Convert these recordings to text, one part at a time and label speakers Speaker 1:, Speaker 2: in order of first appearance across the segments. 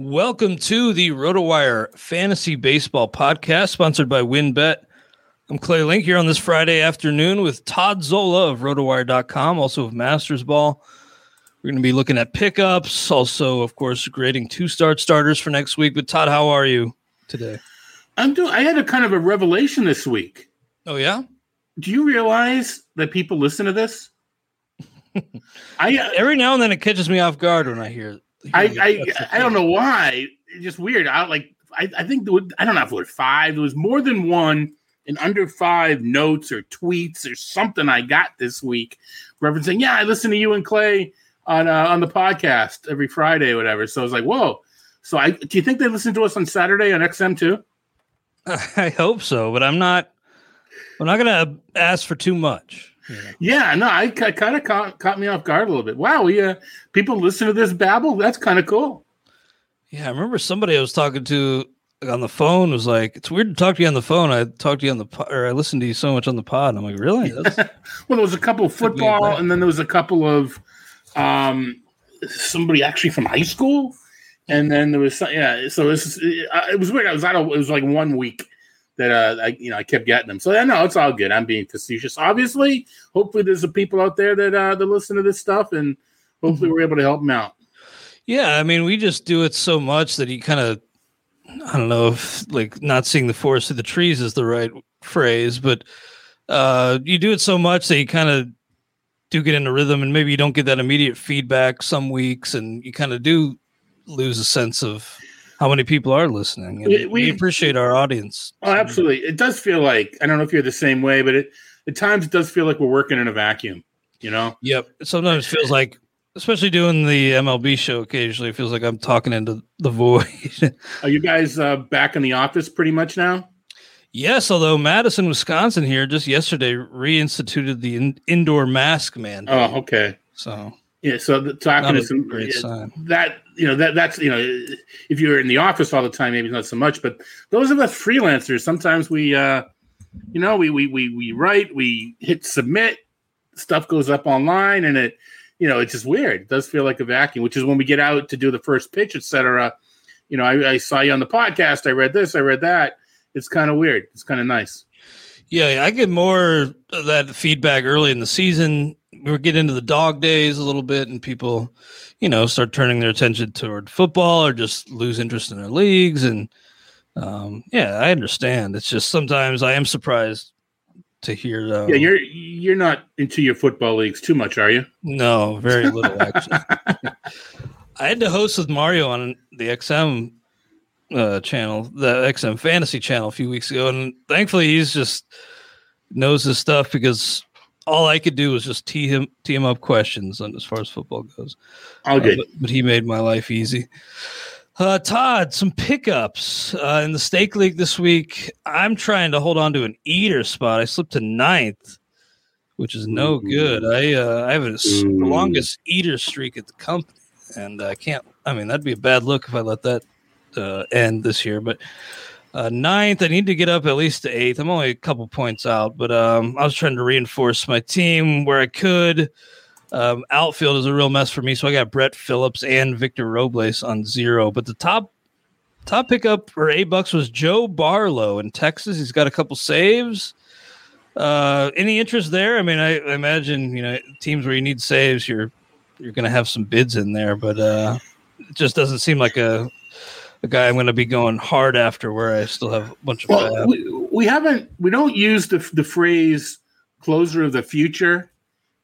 Speaker 1: Welcome to the RotoWire Fantasy Baseball Podcast, sponsored by WynnBET. I'm Clay Link here on this Friday afternoon with Todd Zola of RotoWire.com, also of Mastersball. We're going to be looking at pickups, also, of course, grading two start starters for next week. But Todd, how are you today?
Speaker 2: I'm doing. I had a kind of a revelation this week.
Speaker 1: Oh yeah.
Speaker 2: Do you realize that people listen to this?
Speaker 1: I uh, every now and then it catches me off guard when I hear
Speaker 2: I I, I don't know why. It's just weird. I like I, I think was, I don't know if it was five. There was more than one in under five notes or tweets or something I got this week referencing, yeah, I listen to you and Clay on uh, on the podcast every Friday or whatever. So I was like, whoa. So I do you think they listen to us on Saturday on XM too?
Speaker 1: I hope so, but I'm not I'm not gonna ask for too much.
Speaker 2: Yeah, no, I, I kind of caught, caught me off guard a little bit. Wow, yeah, people listen to this babble. That's kind of cool.
Speaker 1: Yeah, I remember somebody I was talking to on the phone was like, "It's weird to talk to you on the phone. I talked to you on the pod, or I listened to you so much on the pod." And I'm like, "Really?"
Speaker 2: well, there was a couple of football, and then there was a couple of um, somebody actually from high school, and then there was some, yeah. So this it, it was weird. I was out. Of, it was like one week that uh, I you know I kept getting them. So yeah, no, it's all good. I'm being facetious. Obviously, hopefully there's some people out there that uh, that listen to this stuff, and hopefully mm-hmm. we're able to help them out.
Speaker 1: Yeah, I mean, we just do it so much that he kind of I don't know if like not seeing the forest through the trees is the right phrase, but uh, you do it so much that you kind of do get into rhythm, and maybe you don't get that immediate feedback some weeks, and you kind of do lose a sense of how many people are listening. We, we, appreciate our audience.
Speaker 2: Oh, absolutely. It does feel like I don't know if you're the same way, but it at times it does feel like we're working in a vacuum. You know.
Speaker 1: Yep. It sometimes feels like, especially doing the MLB show occasionally, it feels like I'm talking into the void.
Speaker 2: are you guys uh, back in the office pretty much now?
Speaker 1: Yes, although Madison, Wisconsin, here just yesterday reinstituted the in- indoor mask mandate.
Speaker 2: Oh, okay.
Speaker 1: So
Speaker 2: yeah, so the, talking to some
Speaker 1: great yeah, sign.
Speaker 2: that you know that that's you know if you're in the office all the time, maybe not so much, but those of us freelancers, sometimes we uh you know we we we we write, we hit submit, stuff goes up online, and it you know it's just weird. It does feel like a vacuum, which is when we get out to do the first pitch, etc. You know, I, I saw you on the podcast. I read this, I read that. It's kind of weird. It's kind of nice.
Speaker 1: Yeah, I get more of that feedback early in the season we get into the dog days a little bit, and people, you know, start turning their attention toward football or just lose interest in their leagues. And um, yeah, I understand. It's just sometimes I am surprised to hear.
Speaker 2: Uh, yeah, you're you're not into your football leagues too much, are you?
Speaker 1: No, very little actually. I had to host with Mario on the XM uh, channel, the XM Fantasy channel, a few weeks ago, and thankfully he's just knows his stuff because all I could do was just tee him tee him up questions on as far as football goes.
Speaker 2: All good,
Speaker 1: uh, but, but, he made my life easy. Uh, Todd, some pickups uh, in the stake league this week. I'm trying to hold on to an eater spot. I slipped to ninth, which is no good. I uh, I have the longest eater streak at the company, and I can't. I mean, that'd be a bad look if I let that uh, end this year. But uh, ninth. I need to get up at least to eighth. I'm only a couple points out, but um, I was trying to reinforce my team where I could. Um, outfield is a real mess for me, so I got Brett Phillips and Victor Robles on zero. But the top top pickup for eight bucks was Joe Barlow in Texas. He's got a couple saves. Uh, any interest there? I mean, I, I, imagine you know teams where you need saves, you're you're going to have some bids in there, but uh, it just doesn't seem like a a guy I'm going to be going hard after. Where I still have a bunch of.
Speaker 2: Well, we, we haven't we don't use the the phrase closer of the future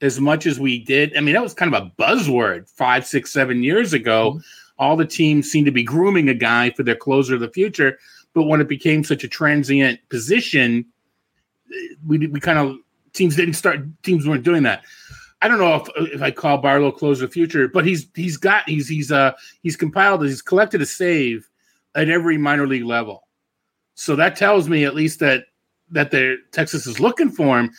Speaker 2: as much as we did. I mean, that was kind of a buzzword five, six, seven years ago. Mm-hmm. All the teams seemed to be grooming a guy for their closer of the future, but when it became such a transient position, we we kind of teams didn't start. Teams weren't doing that. I don't know if if I call Barlow closer of the future, but he's he's got he's he's uh he's compiled he's collected a save at every minor league level. So that tells me at least that that the Texas is looking for him.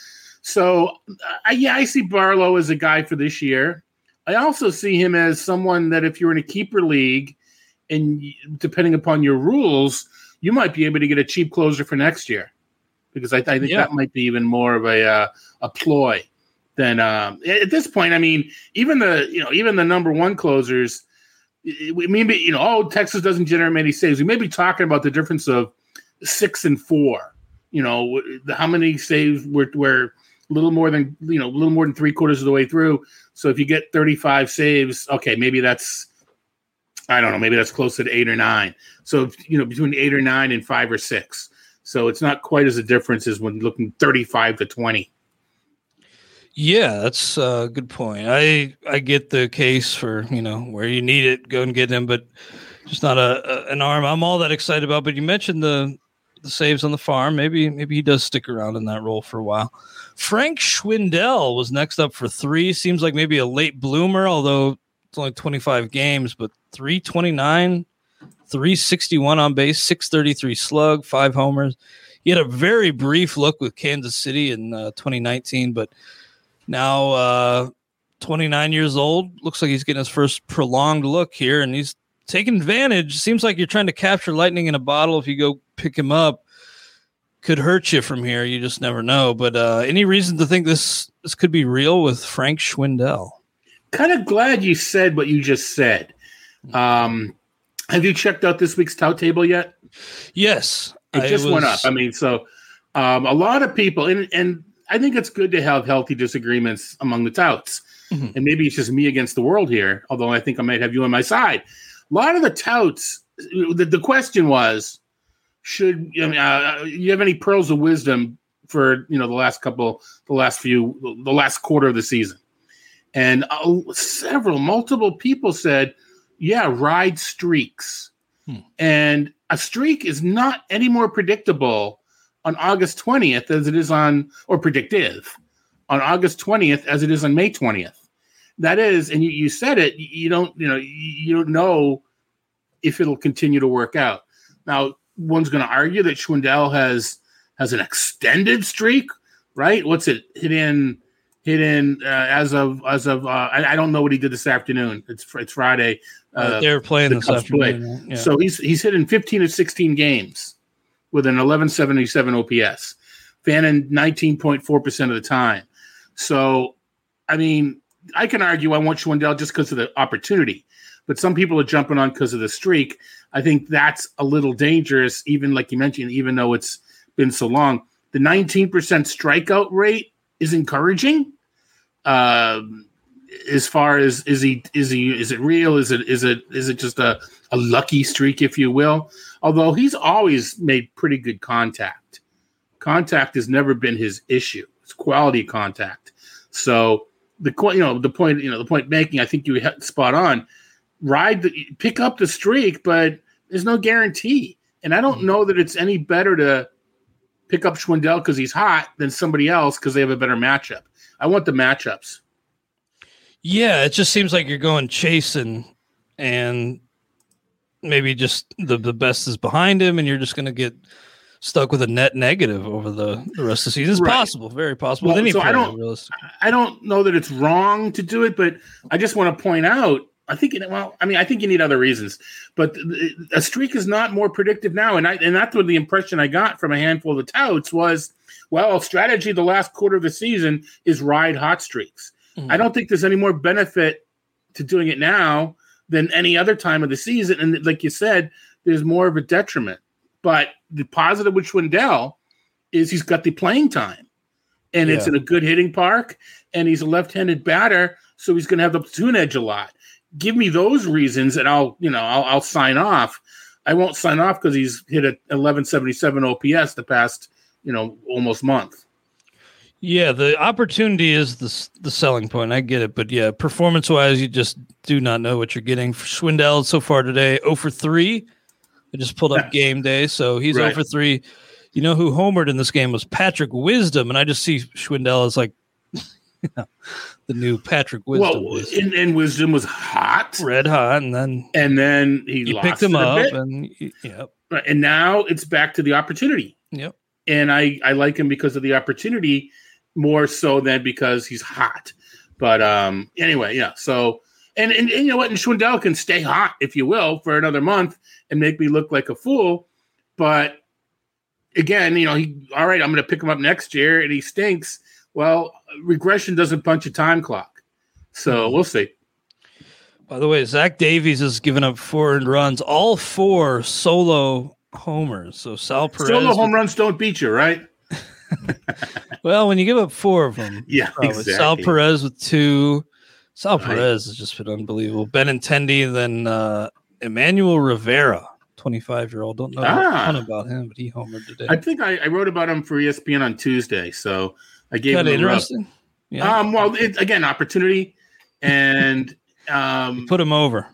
Speaker 2: So uh, yeah, I see Barlow as a guy for this year. I also see him as someone that if you're in a keeper league, and depending upon your rules, you might be able to get a cheap closer for next year, because I, I think yeah. that might be even more of a uh, a ploy than um, at this point. I mean, even the you know even the number one closers, we maybe you know oh Texas doesn't generate many saves. We may be talking about the difference of six and four. You know how many saves were were a little more than you know a little more than three quarters of the way through. So if you get 35 saves, okay, maybe that's I don't know, maybe that's closer to eight or nine. So you know between eight or nine and five or six. So it's not quite as a difference as when looking 35 to 20.
Speaker 1: Yeah, that's a good point. I I get the case for you know where you need it, go and get him, but just not a, a an arm I'm all that excited about. But you mentioned the the saves on the farm. Maybe maybe he does stick around in that role for a while. Frank Schwindel was next up for three. Seems like maybe a late bloomer, although it's only 25 games, but 329, 361 on base, 633 slug, five homers. He had a very brief look with Kansas City in uh, 2019, but now uh, 29 years old. Looks like he's getting his first prolonged look here, and he's taking advantage. Seems like you're trying to capture lightning in a bottle if you go pick him up could hurt you from here. You just never know. But uh, any reason to think this this could be real with Frank Schwindel?
Speaker 2: Kind of glad you said what you just said. Um, have you checked out this week's tout table yet?
Speaker 1: Yes,
Speaker 2: it just was... went up. I mean, so um, a lot of people, and, and I think it's good to have healthy disagreements among the touts. Mm-hmm. And maybe it's just me against the world here, although I think I might have you on my side. A lot of the touts, the, the question was, should I mean, uh, you have any pearls of wisdom for you know the last couple, the last few, the last quarter of the season? And uh, several, multiple people said, "Yeah, ride streaks." Hmm. And a streak is not any more predictable on August 20th as it is on, or predictive, on August 20th as it is on May 20th. That is, and you, you said it, you don't, you know, you don't know if it'll continue to work out. Now, one's going to argue that Schwindel has has an extended streak, right? What's it hit in? Hit in uh, as of as of uh, I, I, don't know what he did this afternoon. It's it's Friday.
Speaker 1: Uh, they're playing the this afternoon.
Speaker 2: Yeah. So he's he's hit in 15 of 16 games with an 1177 OPS, fanning 19.4 percent of the time. So, I mean, I can argue I want Schwindel just because of the opportunity but some people are jumping on because of the streak. I think that's a little dangerous, even like you mentioned, even though it's been so long. The 19% strikeout rate is encouraging. Uh, as far as is he is he is it real? Is it is it is it just a, a lucky streak, if you will? Although he's always made pretty good contact. Contact has never been his issue. It's quality contact. So the you know the point you know the point making, I think you spot on ride the pick up the streak, but there's no guarantee. And I don't mm-hmm. know that it's any better to pick up Schwindel because he's hot than somebody else because they have a better matchup. I want the matchups.
Speaker 1: Yeah, it just seems like you're going chasing and maybe just the, the best is behind him and you're just going to get stuck with a net negative over the, the rest of the season. It's right. possible, very possible.
Speaker 2: Well, so I don't, I don't know that it's wrong to do it, but I just want to point out I think it, well, I mean, I think you need other reasons, but a streak is not more predictive now, and I and that's what the impression I got from a handful of the touts was, well, strategy the last quarter of the season is ride hot streaks. Mm-hmm. I don't think there's any more benefit to doing it now than any other time of the season, and like you said, there's more of a detriment. But the positive with Schwindel is he's got the playing time, and yeah. it's in a good hitting park, and he's a left-handed batter, so he's going to have the platoon edge a lot give me those reasons and I'll, you know, I'll, I'll sign off. I won't sign off because he's hit a 1177 OPS the past, you know, almost month.
Speaker 1: Yeah, the opportunity is the the selling point. I get it, but yeah, performance wise, you just do not know what you're getting. For Schwindel so far today, 0 for three. I just pulled up game day, so he's oh right. 0 for three. You know who homered in this game was Patrick Wisdom, and I just see Schwindel as like you know, the new Patrick Wisdom.
Speaker 2: Well, and, and, Wisdom was hot,
Speaker 1: red hot, and then
Speaker 2: and then he
Speaker 1: picked him up, and yep.
Speaker 2: And now it's back to the opportunity.
Speaker 1: Yep.
Speaker 2: And I I like him because of the opportunity more so than because he's hot. But um anyway, yeah. So and and, and you know what? And Schwindel can stay hot, if you will, for another month and make me look like a fool. But again, you know, he all right. I'm going to pick him up next year, and he stinks well, regression doesn't punch a time clock. So hmm. we'll see.
Speaker 1: By the way, Zach Davies has given up four runs, all four solo homers. So Sal Perez.
Speaker 2: Solo home runs don't beat you, right?
Speaker 1: Well, when you give up four of them,
Speaker 2: yeah, exactly.
Speaker 1: Sal Perez with two. Sal right. Perez has just been unbelievable. Benintendi, then uh, Emmanuel Rivera, 25 year old. Don't know ah. a ton about him, but he homered today.
Speaker 2: I think I, I wrote about him for ESPN on Tuesday. So I gave
Speaker 1: kind of interesting.
Speaker 2: Yeah. Um, well, it, again, opportunity, and um,
Speaker 1: put him over.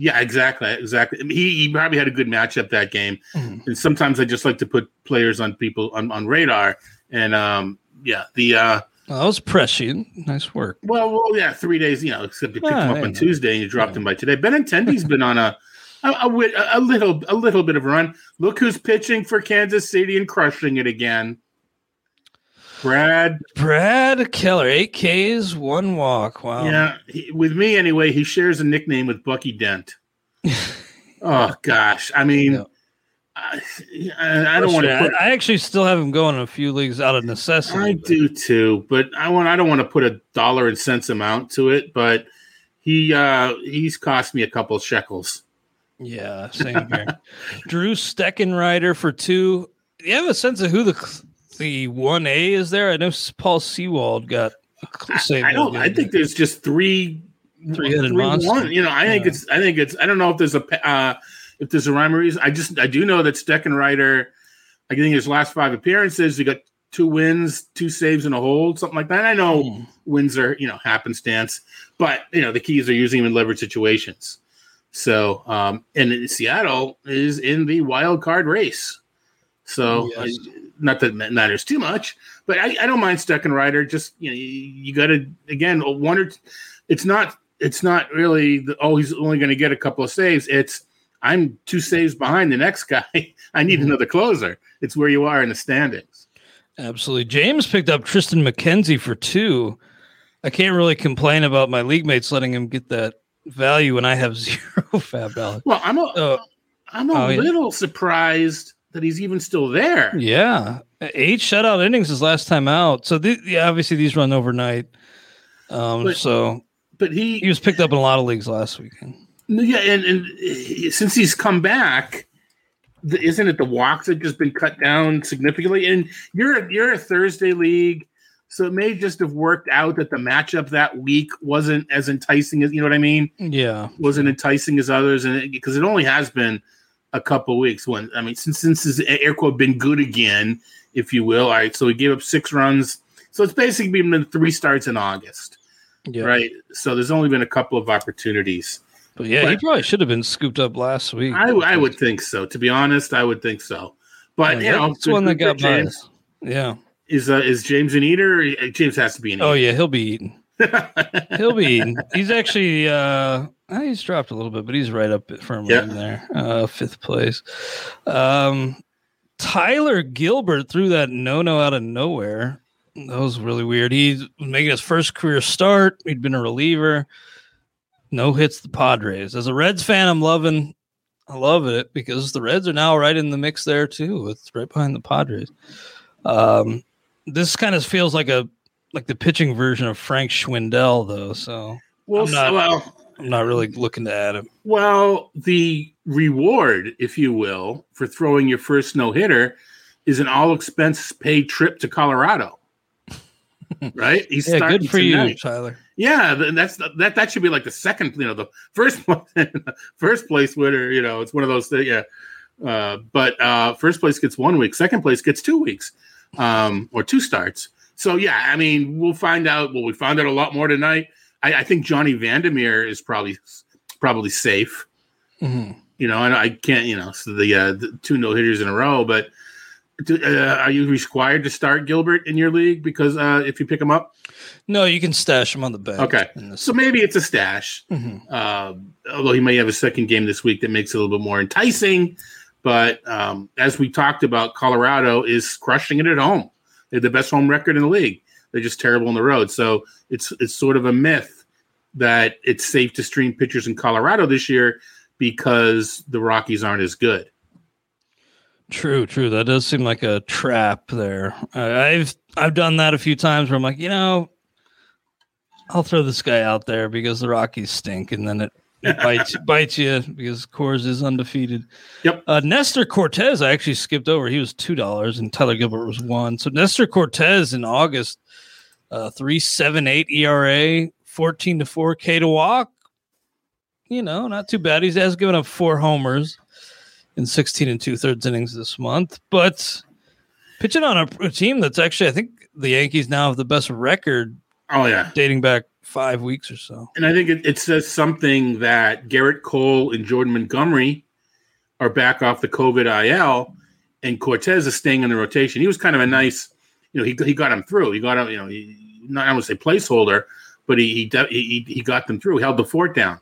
Speaker 2: Yeah, exactly, exactly. he, he probably had a good matchup that game, mm-hmm. and sometimes I just like to put players on people on, on radar. And um, yeah, the uh,
Speaker 1: well, that was prescient. Nice work.
Speaker 2: Well, well, yeah, three days. You know, except you picked him up on Tuesday and you dropped yeah. him by today. Benintendi's been on a a, a, a, little a little bit of a run. Look who's pitching for Kansas City and crushing it again. Brad
Speaker 1: Brad Keller, eight Ks, one walk. Wow.
Speaker 2: Yeah, he, with me anyway. He shares a nickname with Bucky Dent. oh gosh, I mean, yeah. I, I, don't want to. Put,
Speaker 1: I actually still have him going a few leagues out of necessity.
Speaker 2: I but. do too, but I want. I don't want to put a dollar and cents amount to it, but he uh he's cost me a couple of shekels.
Speaker 1: Yeah, same here. Drew Steckenrider for two. You have a sense of who the the one A is there? I know Paul Sewald got.
Speaker 2: I, I don't. I think there's just three three-headed monster. One. You know, I think it's. I think it's. I don't know if there's a uh, if there's a rhyme or reason. I just I do know that Steckenrider. I think his last five appearances, he got two wins, two saves, and a hold, something like that. I know mm. wins are you know happenstance, but you know the keys are using them in leverage situations. So, um, and Seattle is in the wild card race. So, yes. Not that it matters too much, but I, I don't mind Steckenrider. Just you know, you, you got to again one or it's not it's not really the, oh he's only going to get a couple of saves. It's I'm two saves behind the next guy. I need mm-hmm. another closer. It's where you are in the standings.
Speaker 1: Absolutely. James picked up Triston McKenzie for two. I can't really complain about my league mates letting him get that value when I have zero FAAB dollars.
Speaker 2: Well, I'm a uh, I'm a oh, little yeah. surprised that he's even still there.
Speaker 1: Yeah, eight shutout innings his last time out. So the, yeah, obviously these run overnight. Um, but, so,
Speaker 2: but he
Speaker 1: he was picked up in a lot of leagues last weekend.
Speaker 2: Yeah, and, and since he's come back, the, isn't it the walks have just been cut down significantly? And you're you're a Thursday league, so it may just have worked out that the matchup that week wasn't as enticing as you know what I mean.
Speaker 1: Yeah,
Speaker 2: wasn't enticing as others, and because it, it only has been a couple weeks. When I mean, since since his air quote been good again, if you will. All right, so he gave up six runs. So it's basically been three starts in August, yeah. right? So there's only been a couple of opportunities.
Speaker 1: But yeah, but he probably should have been scooped up last week.
Speaker 2: I, I would think so. To be honest, I would think so. But yeah, you know,
Speaker 1: that's one that got James. Yeah,
Speaker 2: is uh, is James an eater? James has to be an
Speaker 1: oh, eater. Oh yeah, he'll be eating. he'll be. He's actually uh uh, he's dropped a little bit, but he's right up firmly in there, uh, fifth place. Um, Tyler Gilbert threw that no no out of nowhere. That was really weird. He's making his first career start. He'd been a reliever. no hits the Padres. As a Reds fan, I'm loving I love it because the Reds are now right in the mix there too. It's right behind the Padres. Um, this kind of feels like a like the pitching version of Frank Schwindel, though. So
Speaker 2: well,
Speaker 1: I'm not,
Speaker 2: well,
Speaker 1: I'm not really looking to add him.
Speaker 2: Well, the reward, if you will, for throwing your first no hitter is an all expense paid trip to Colorado. right?
Speaker 1: He's yeah, good for tonight. you, Tyler.
Speaker 2: Yeah, that's that. That should be like the second, you know, the first first place winner. You know, it's one of those things. Yeah, uh, but uh, first place gets one week, second place gets two weeks, um, or two starts. So yeah, I mean, we'll find out. Well, we found out a lot more tonight. I, I think Johnny Vander Meer is probably probably safe. Mm-hmm. You know, and I can't. You know, so the, uh, the two no hitters in a row, but uh, are you required to start Gilbert in your league because uh, if you pick him up?
Speaker 1: No, you can stash him on the bench.
Speaker 2: Okay, so maybe it's a stash. Mm-hmm. Uh, although he may have a second game this week that makes it a little bit more enticing. But um, as we talked about, Colorado is crushing it at home. They're the best home record in the league. They're just terrible on the road. So it's it's sort of a myth that it's safe to stream pitchers in Colorado this year because the Rockies aren't as good.
Speaker 1: True, true. That does seem like a trap there. I've I've done that a few times where I'm like, you know, I'll throw this guy out there because the Rockies stink, and then it bites bites you because Coors is undefeated.
Speaker 2: Yep.
Speaker 1: Uh, Nestor Cortes, I actually skipped over. He was two dollars, and Tyler Gilbert was one. So Nestor Cortes in August, uh, three seven eight ERA, fourteen to four K to walk. You know, not too bad. He's has given up four homers in 16 and two thirds innings this month. But pitching on a, a, team that's actually, I think the Yankees now have the best record.
Speaker 2: Oh yeah,
Speaker 1: dating back five weeks or so.
Speaker 2: And I think it, it says something that Gerrit Cole and Jordan Montgomery are back off the COVID IL, and Cortes is staying in the rotation. He was kind of a nice, you know, he he got him through. He got him, you know, he, not I don't say placeholder, but he he he he got them through. He held the fort down.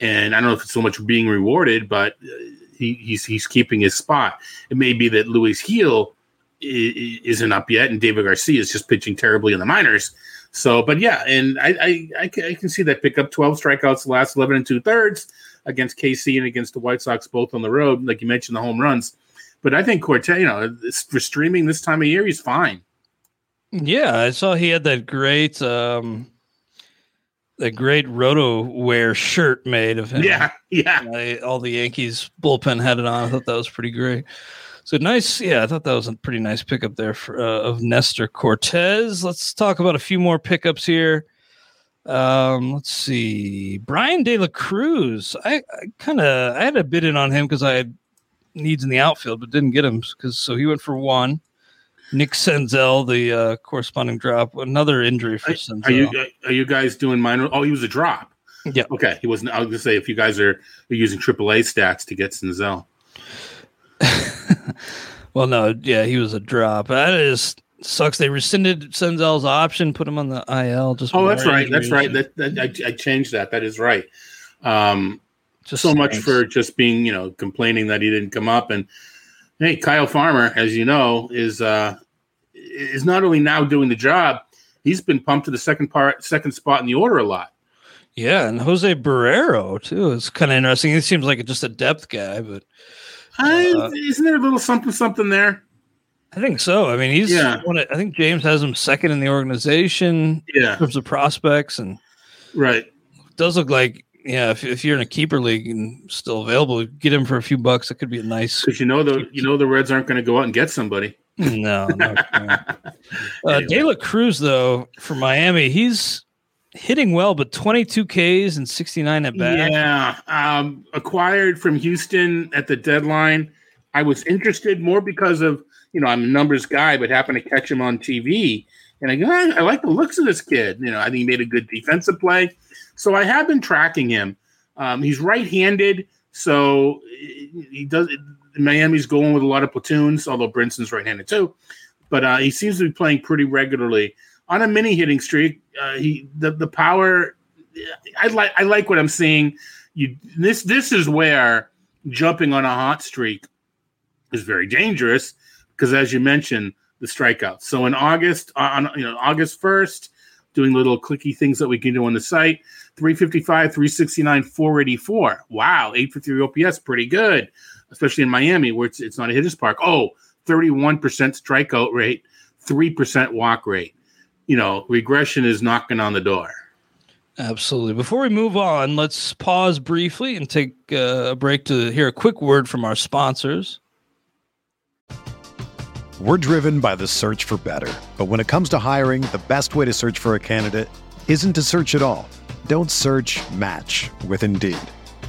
Speaker 2: And I don't know if it's so much being rewarded, but uh, he, he's he's keeping his spot. It may be that Luis Gil isn't up yet, and Deivi Garcia is just pitching terribly in the minors. So, but yeah, and I I, I, can, I can see that pick up 12 strikeouts the last 11 and two thirds against KC and against the White Sox, both on the road. Like you mentioned, the home runs. But I think Cortes, you know, for streaming this time of year, he's fine.
Speaker 1: Yeah, I saw he had that great um a great roto wear shirt made of him.
Speaker 2: Yeah, yeah.
Speaker 1: I, all the Yankees bullpen had it on. I thought that was pretty great. So nice, yeah. I thought that was a pretty nice pickup there for, uh, of Nestor Cortes. Let's talk about a few more pickups here. Um, let's see, Bryan De La Cruz. I, I kind of I had a bid in on him because I had needs in the outfield, but didn't get him because so he went for one. Nick Senzel, the uh, corresponding drop, another injury for Senzel.
Speaker 2: Are you are you guys doing minor? Oh, he was a drop.
Speaker 1: Yeah.
Speaker 2: Okay. He wasn't. I was gonna say if you guys are, are using AAA stats to get Senzel.
Speaker 1: well, no. Yeah, he was a drop. That is sucks. They rescinded Senzel's option, put him on the IL. Just
Speaker 2: oh, that's right. That's right. That, that I, I, changed that. That is right. Um, just so much for just being you know complaining that he didn't come up and Hey, Kyle Farmer, as you know, is uh, is not only now doing the job, he's been pumped to the second part, second spot in the order a lot.
Speaker 1: Yeah, and Jose Barrero too is kind of interesting. He seems like just a depth guy, but
Speaker 2: uh, isn't there a little something something there?
Speaker 1: I think so. I mean, he's yeah. Of, I think James has him second in the organization.
Speaker 2: Yeah, in
Speaker 1: terms of prospects and
Speaker 2: right.
Speaker 1: Does look like yeah, if, if you're in a keeper league and still available, get him for a few bucks. That could be a nice.
Speaker 2: Because you know the you know the Reds aren't going to go out and get somebody.
Speaker 1: No, no. uh, anyway. Cruz though for Miami, he's hitting well, but 22 Ks and 69 at bat.
Speaker 2: Yeah, um, acquired from Houston at the deadline. I was interested more because of you know I'm a numbers guy, but happened to catch him on TV, and I go, I, I like the looks of this kid. You know, I think he made a good defensive play. So I have been tracking him. Um, he's right-handed, so he does. Miami's going with a lot of platoons, although Brinson's right-handed too. But uh, he seems to be playing pretty regularly on a mini hitting streak. Uh, he the the power. I like I like what I'm seeing. You this this is where jumping on a hot streak is very dangerous because, as you mentioned, the strikeouts. So in August, on you know August first, doing little clicky things that we can do on the site. 355, 369, 484. Wow, 853 OPS, pretty good, especially in Miami where it's, it's not a hitter's park. Oh, 31% strikeout rate, 3% walk rate. You know, regression is knocking on the door.
Speaker 1: Absolutely. Before we move on, let's pause briefly and take uh, a break to hear a quick word from our sponsors.
Speaker 3: We're driven by the search for better. But when it comes to hiring, the best way to search for a candidate isn't to search at all. Don't search match with Indeed.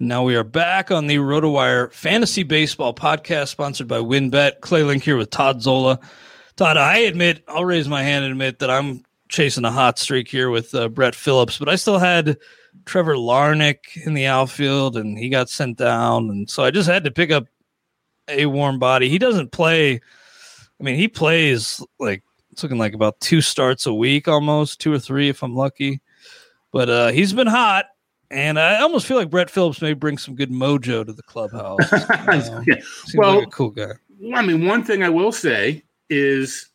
Speaker 1: Now we are back on the RotoWire Fantasy Baseball podcast, sponsored by WynnBET. Clay Link here with Todd Zola. Todd, I admit, I'll raise my hand and admit that I'm chasing a hot streak here with uh, Brett Phillips, but I still had Trevor Larnach in the outfield, and he got sent down, and so I just had to pick up a warm body. He doesn't play. I mean, he plays like it's looking like about two starts a week, almost two or three if I'm lucky. But uh, he's been hot, and I almost feel like Brett Phillips may bring some good mojo to the clubhouse.
Speaker 2: yeah. Well, like
Speaker 1: cool guy.
Speaker 2: I mean, one thing I will say is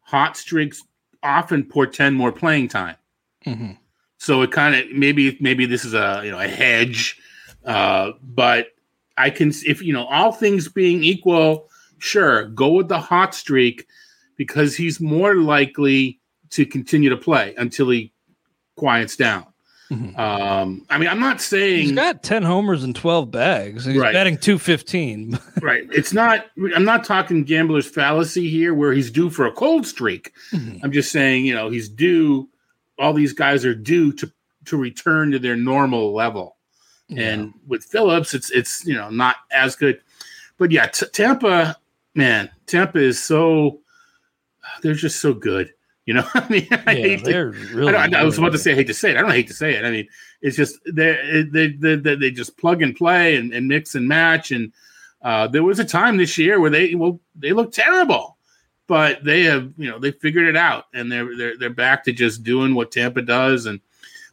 Speaker 2: hot streaks often portend more playing time.
Speaker 1: Mm-hmm.
Speaker 2: So it kind of maybe maybe this is a you know a hedge, uh, but I can if you know all things being equal, sure, go with the hot streak because he's more likely to continue to play until he quiets down. Mm-hmm. Um, I mean, I'm not saying
Speaker 1: he's got 10 homers and 12 bags. He's right. batting 215.
Speaker 2: right. It's not, I'm not talking gambler's fallacy here where he's due for a cold streak. Mm-hmm. I'm just saying, you know, he's due, all these guys are due to, to return to their normal level. Yeah. And with Phillips, it's, it's, you know, not as good. But yeah, t- Tampa, man, Tampa is so, they're just so good. You know, I mean, I yeah, to, really. I, I, was about to say, I hate to say it. I don't hate to say it. I mean, it's just they they they, they, they just plug and play and, and mix and match. And uh, there was a time this year where they well they looked terrible, but they have you know they figured it out and they're they're they're back to just doing what Tampa does, and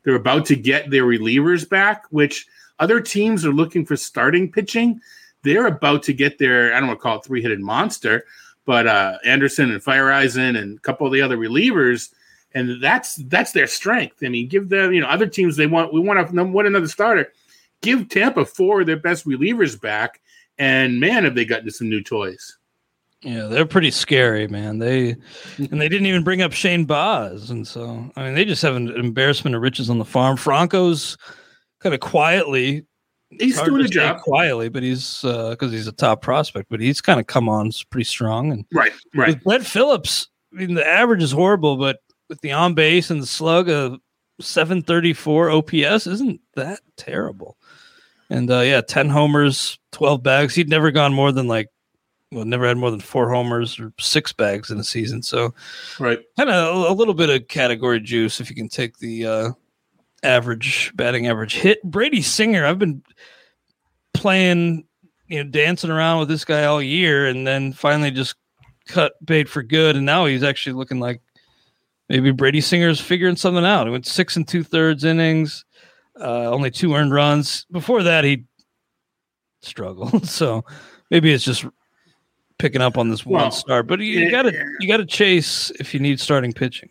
Speaker 2: they're about to get their relievers back, which other teams are looking for starting pitching. They're about to get their I don't want to call it three headed monster but uh, Anderson and Feyereisen and a couple of the other relievers, and that's that's their strength. I mean, give them you know other teams they want we want to want another starter. Give Tampa four of their best relievers back, and man, have they gotten some new toys.
Speaker 1: Yeah, they're pretty scary, man. They and they didn't even bring up Shane Baz, and so I mean they just have an embarrassment of riches on the farm. Franco's kind of quietly
Speaker 2: he's doing a job
Speaker 1: quietly, but he's because uh, he's a top prospect, but he's kind of come on pretty strong. And
Speaker 2: right, right.
Speaker 1: With Brett Phillips, I mean, the average is horrible, but with the on base and the slug of 734 OPS, isn't that terrible? And uh, yeah, 10 homers, 12 bags. He'd never gone more than like, well, never had more than four homers or six bags in a season. So,
Speaker 2: right,
Speaker 1: kind of a, a little bit of category juice if you can take the uh, average batting average hit. Brady Singer, I've been playing, you know, dancing around with this guy all year, and then finally just cut bait for good, and now he's actually looking like maybe Brady Singer's figuring something out. He went six and two thirds innings, uh, only two earned runs. Before that, he struggled. so maybe it's just picking up on this one
Speaker 2: Well,
Speaker 1: start. But you gotta you gotta chase if you need starting pitching.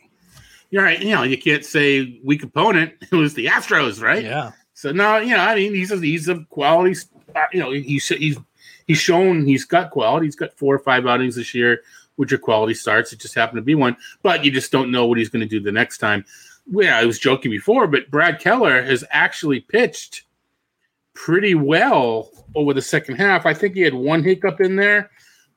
Speaker 2: You're right. You know, you can't say weak opponent. It was the Astros, right?
Speaker 1: Yeah.
Speaker 2: So no, you know, I mean, he's a, he's a quality. uh, You know, he's he's he's shown he's got quality. He's got four or five outings this year, which are quality starts. It just happened to be one, but you just don't know what he's going to do the next time. Yeah, I was joking before, but Brad Keller has actually pitched pretty well over the second half. I think he had one hiccup in there,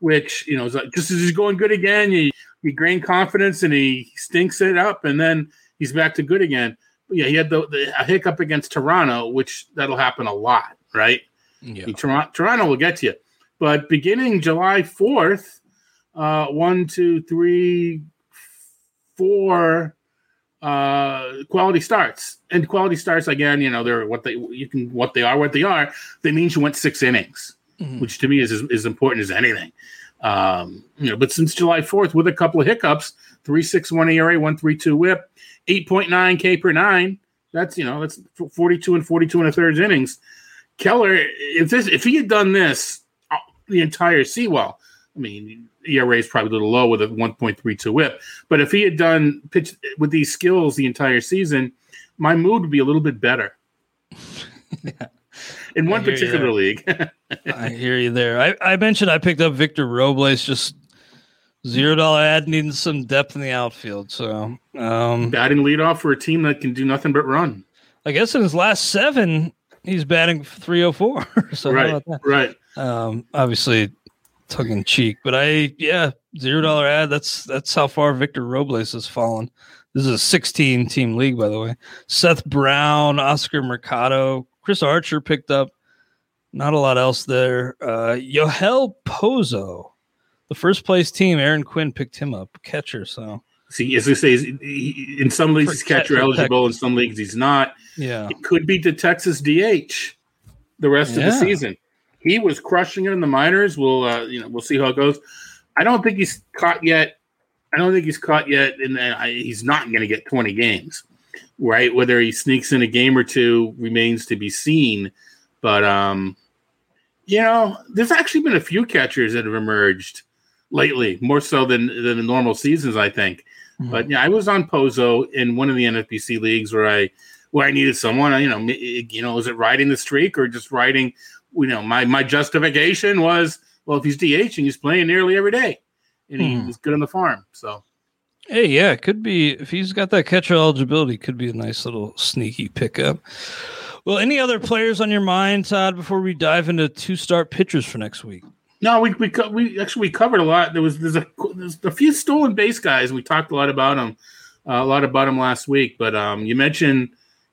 Speaker 2: which you know, is like, just as he's going good again, you you gain confidence and he stinks it up, and then he's back to good again. But yeah, he had the, the a hiccup against Toronto, which that'll happen a lot, right?
Speaker 1: Yeah.
Speaker 2: Toronto, Toronto will get to you. But beginning July 4th, uh, one, two, three, four uh, quality starts. And quality starts again, you know, they're what they you can what they are, what they are. That means you went six innings,
Speaker 1: Mhm.
Speaker 2: which to me is as, as important as anything. Um, you know, but since July 4th, with a couple of hiccups, three six one ERA, one three two whip, eight point nine K per nine. That's you know, that's 42 and 42 and a third innings. Keller, if this if he had done this uh, the entire seawall, I mean, ERA is probably a little low with a 1.32 whip. But if he had done pitch with these skills the entire season, my mood would be a little bit better. In one
Speaker 1: I you
Speaker 2: particular league,
Speaker 1: I hear you there. I, I mentioned I picked up Victor Robles, just zero dollar ad needing some depth in the outfield. So um,
Speaker 2: batting leadoff for a team that can do nothing but run.
Speaker 1: I guess in his last seven, he's batting 304. so how
Speaker 2: right,
Speaker 1: about that?
Speaker 2: right.
Speaker 1: Um, obviously tongue in cheek, but I yeah, zero dollar ad. That's that's how far Victor Robles has fallen. This is a 16 team league, by the way. Seth Brown, Oscar Mercado, Chris Archer picked up. Not a lot else there. Uh, Yohel Pozo, the first place team. Aaron Quinn picked him up, catcher. So
Speaker 2: See, as I say, he- in some leagues
Speaker 1: For
Speaker 2: he's catcher eligible, in some leagues he's not.
Speaker 1: yeah,
Speaker 2: It could be the Texas DH the rest of the season. He was crushing it in the minors. We'll uh, you know we'll see how it goes. I don't think he's caught yet. I don't think he's caught yet, and he's not going to get 20 games, right? Whether he sneaks in a game or two remains to be seen. But um, you know, there's actually been a few catchers that have emerged lately, more so than than the normal seasons, I think. But yeah, I was on Pozo in one of the NFBC leagues where I where I needed someone. You know, you know, is it riding the streak or just riding? You know, my my justification was well, if he's DH and he's playing nearly every day, and he
Speaker 1: Hmm.
Speaker 2: was good on the farm, so
Speaker 1: Hey, yeah, it could be if he's got that catcher eligibility, could be a nice little sneaky pickup. Well, any other players on your mind, Todd, before we dive into two start pitchers for next week?
Speaker 2: No, we we we actually we covered a lot. There was there's a there's a few stolen base guys. We talked a lot about them, uh, a lot about them last week. But um, you mentioned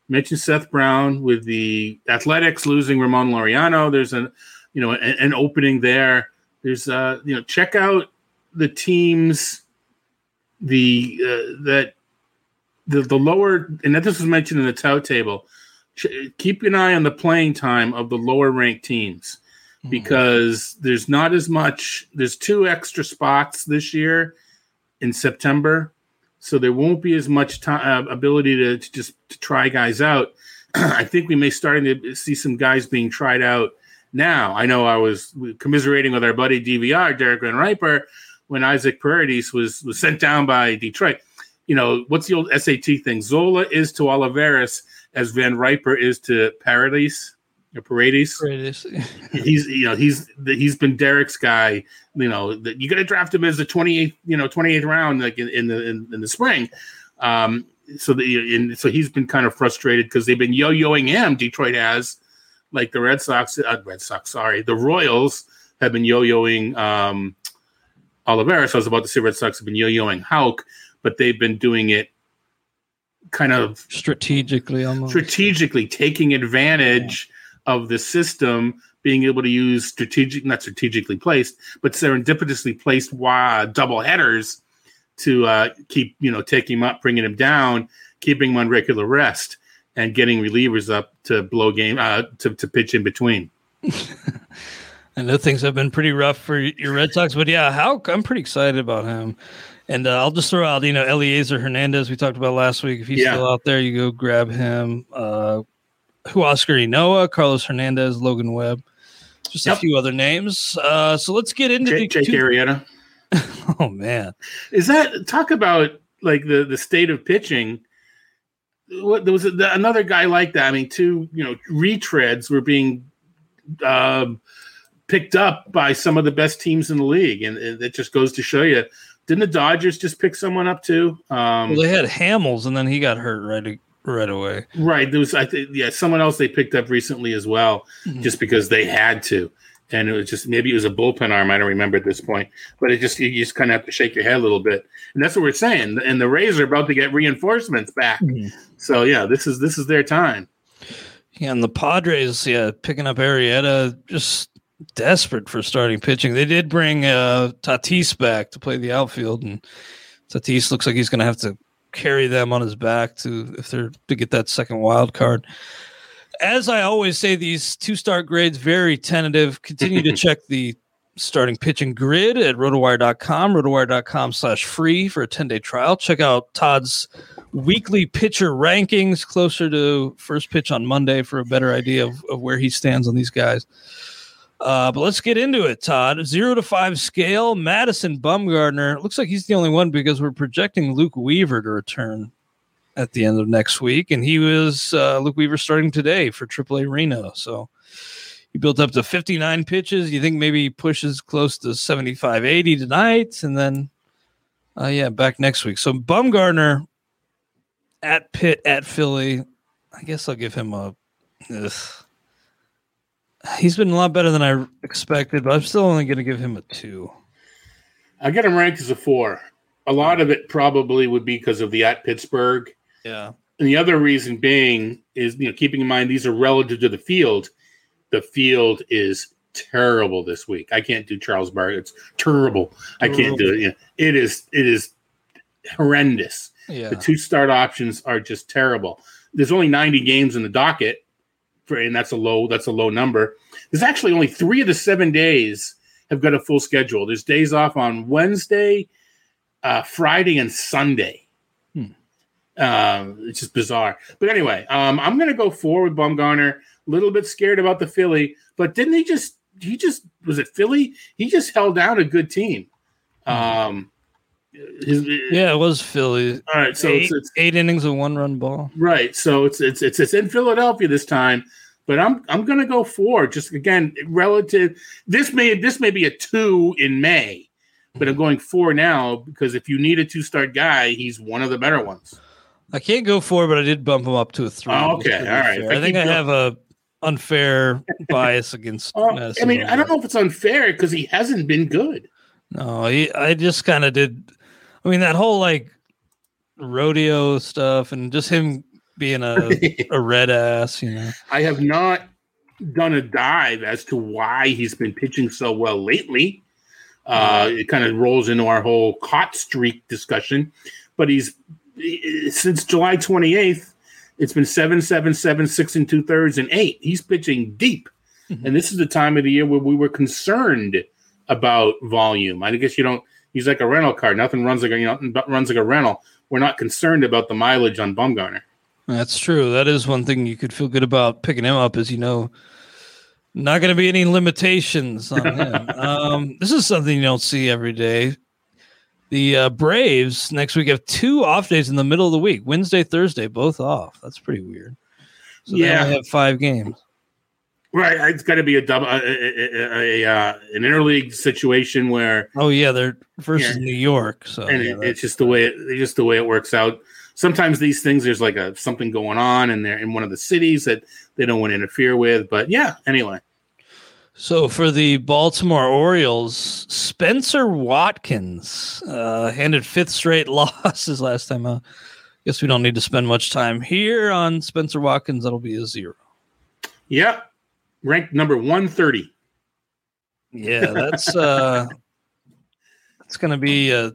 Speaker 2: mentioned Seth Brown with the Athletics losing Ramon Laureano. There's a you know an, an opening there. There's uh you know check out the teams the uh, that the the lower and that this was mentioned in the tout table. Ch- keep an eye on the playing time of the lower ranked teams because there's not as much there's two extra spots this year in september so there won't be as much time uh, ability to, to just to try guys out i think we may starting to see some guys being tried out now i know i was commiserating with our buddy dvr derek van riper when isaac Paredes was was sent down by detroit you know what's the old sat thing zola is to Olivares as van riper is to Paredes or paradis he's you know he's he's been Derek's guy. You know that you got to draft him as the twenty eighth you know twenty eighth round like in, in the in, in the spring. Um, so the and so he's been kind of frustrated because they've been yo-yoing him. Detroit has like the Red Sox, uh, Red Sox, sorry, the Royals have been yo-yoing um, Olivares. I was about to say Red Sox have been yo-yoing Houck, but they've been doing it kind of
Speaker 1: strategically almost.
Speaker 2: strategically taking advantage of the system being able to use strategic not strategically placed but serendipitously placed uh, double headers to uh, keep you know taking him up bringing him down keeping him on regular rest and getting relievers up to blow game uh, to, to pitch in between
Speaker 1: I know things have been pretty rough for your Red Sox, but yeah, how I'm pretty excited about him. And uh, I'll just throw out, you know, Elieser Hernandez we talked about last week. If he's
Speaker 2: Yeah.
Speaker 1: still out there, you go grab him. Uh, Huascar Ynoa, Carlos Hernandez, Logan Webb, just a few other names. Uh, so let's get into
Speaker 2: Jake,
Speaker 1: the
Speaker 2: Jake
Speaker 1: two-
Speaker 2: Arrieta.
Speaker 1: Oh man,
Speaker 2: Is that talk about like the the state of pitching? What there was another guy like that. I mean, two you know retreads were being um, picked up by some of the best teams in the league, and it it just goes to show you. Didn't the Dodgers just pick someone up too? Um,
Speaker 1: well, they had Hamels, and then he got hurt right right away.
Speaker 2: right. There was I think yeah someone else they picked up recently as well,
Speaker 1: Mhm.
Speaker 2: just because they had to. And it was just maybe it was a bullpen arm. I don't remember at this point, but it just you just kind of have to shake your head a little bit, and that's what we're saying. And the Rays are about to get reinforcements back,
Speaker 1: Mhm.
Speaker 2: so yeah, this is this is their time.
Speaker 1: Yeah, and the Padres, yeah, picking up Arrieta, just desperate for starting pitching. They did bring uh, Tatis back to play the outfield, and Tatis looks like he's going to have to carry them on his back to if they're to get that second wild card. As I always say, these two start grades very tentative. Continue to check the starting pitching grid at rotowire.com, rotowire.com slash free for a 10 day trial. Check out Todd's weekly pitcher rankings closer to first pitch on Monday for a better idea of, of where he stands on these guys. Uh, but let's get into it, Todd. Zero to five scale. Madison Bumgarner looks like he's the only one because we're projecting Luke Weaver to return at the end of next week, and he was uh, Luke Weaver starting today for AAA Reno. So he built up to 59 pitches. You think maybe he pushes close to 75, 80 tonight, and then uh, yeah, back next week. So Bumgarner at Pitt at Philly. I guess I'll give him a. ugh. He's been a lot better than I expected, but I'm still only going to give him a two.
Speaker 2: I get him ranked as a four. A lot of it probably would be because of the at Pittsburgh,
Speaker 1: Yeah.
Speaker 2: and the other reason being is you know keeping in mind these are relative to the field. The field is terrible this week. I can't do Charles Barkley. It's terrible. I can't do it. Yeah, it is. It is horrendous.
Speaker 1: Yeah.
Speaker 2: The two start options are just terrible. There's only 90 games in the docket, for, and that's a low. That's a low number. There's actually only three of the seven days have got a full schedule. There's days off on Wednesday, uh, Friday, and Sunday.
Speaker 1: Hmm.
Speaker 2: Um, it's just bizarre. But anyway, um, I'm going to go forward. Bumgarner. A little bit scared about the Philly, but didn't he just? He just was it Philly? He just held down a good team. Um, his,
Speaker 1: Yeah, it was Philly.
Speaker 2: All right, so
Speaker 1: eight,
Speaker 2: it's, it's
Speaker 1: eight innings of one run ball.
Speaker 2: Right. So it's it's it's it's in Philadelphia this time, but I'm I'm gonna go four. Just again, relative. This may this may be a two in May, but I'm going four now because if you need a two start guy, he's one of the better ones.
Speaker 1: I can't go four, but I did bump him up to a three.
Speaker 2: Oh, okay, all right. I
Speaker 1: I think I
Speaker 2: go-
Speaker 1: have a unfair bias against.
Speaker 2: Oh, I mean, I don't know if it's unfair because he hasn't been good.
Speaker 1: No, he, I just kind of did. I mean, that whole like rodeo stuff and just him being a, a red ass, you know.
Speaker 2: I have not done a dive as to why he's been pitching so well lately. Uh, it kind of rolls into our whole hot streak discussion, but he's since July 28th, it's been seven, seven, seven, six and two thirds, and eight. He's pitching deep,
Speaker 1: Mhm.
Speaker 2: and this is the time of the year where we were concerned about volume. I guess you don't. He's like a rental car. Nothing runs like a you know nothing runs like a rental. We're not concerned about the mileage on Bumgarner.
Speaker 1: That's true. That is one thing you could feel good about picking him up, is you know, not going to be any limitations on him. um, this is something you don't see every day. The uh, Braves next week have two off days in the middle of the week, Wednesday, Thursday, both off. That's pretty weird. So they
Speaker 2: Yeah.
Speaker 1: only have five games.
Speaker 2: Right, it's got to be a double, a, a, a, a, uh, an interleague situation where,
Speaker 1: Oh yeah, they're versus
Speaker 2: Yeah.
Speaker 1: New York. So
Speaker 2: and
Speaker 1: yeah,
Speaker 2: it, it's just the way it, just the way it works out. Sometimes these things, there's like a something going on, and they're in one of the cities that they don't want to interfere with. But yeah, anyway,
Speaker 1: So for the Baltimore Orioles, Spencer Watkins uh, handed fifth straight loss his last time out. Guess we don't need to spend much time here on Spencer Watkins. That'll be a zero.
Speaker 2: yeah, ranked number one thirty.
Speaker 1: Yeah, that's uh, it's gonna be. Uh,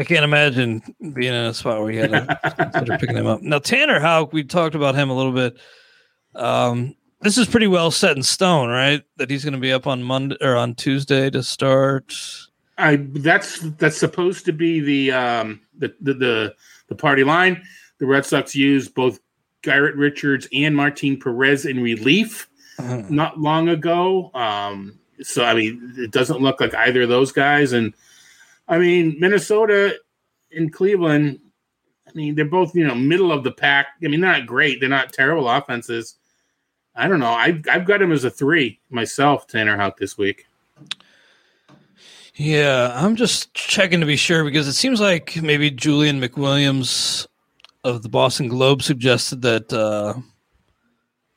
Speaker 1: I can't imagine being in a spot where you had to consider picking him up. Now Tanner Houck, we talked about him a little bit. Um, this is pretty well set in stone, right? That he's going to be up on Monday or on Tuesday to start.
Speaker 2: I that's that's supposed to be the um the the the, the party line. The Red Sox used both Garrett Richards and Martin Perez in relief
Speaker 1: Uh-huh.
Speaker 2: not long ago. Um, so I mean, it doesn't look like either of those guys. And I mean, Minnesota and Cleveland. I mean, they're both you know middle of the pack. I mean, they're not great. They're not terrible offenses. I don't know. I've I've got him as a three myself, Tanner Houck this week.
Speaker 1: Yeah, I'm just checking to be sure because it seems like maybe Julian McWilliams of the Boston Globe suggested that uh,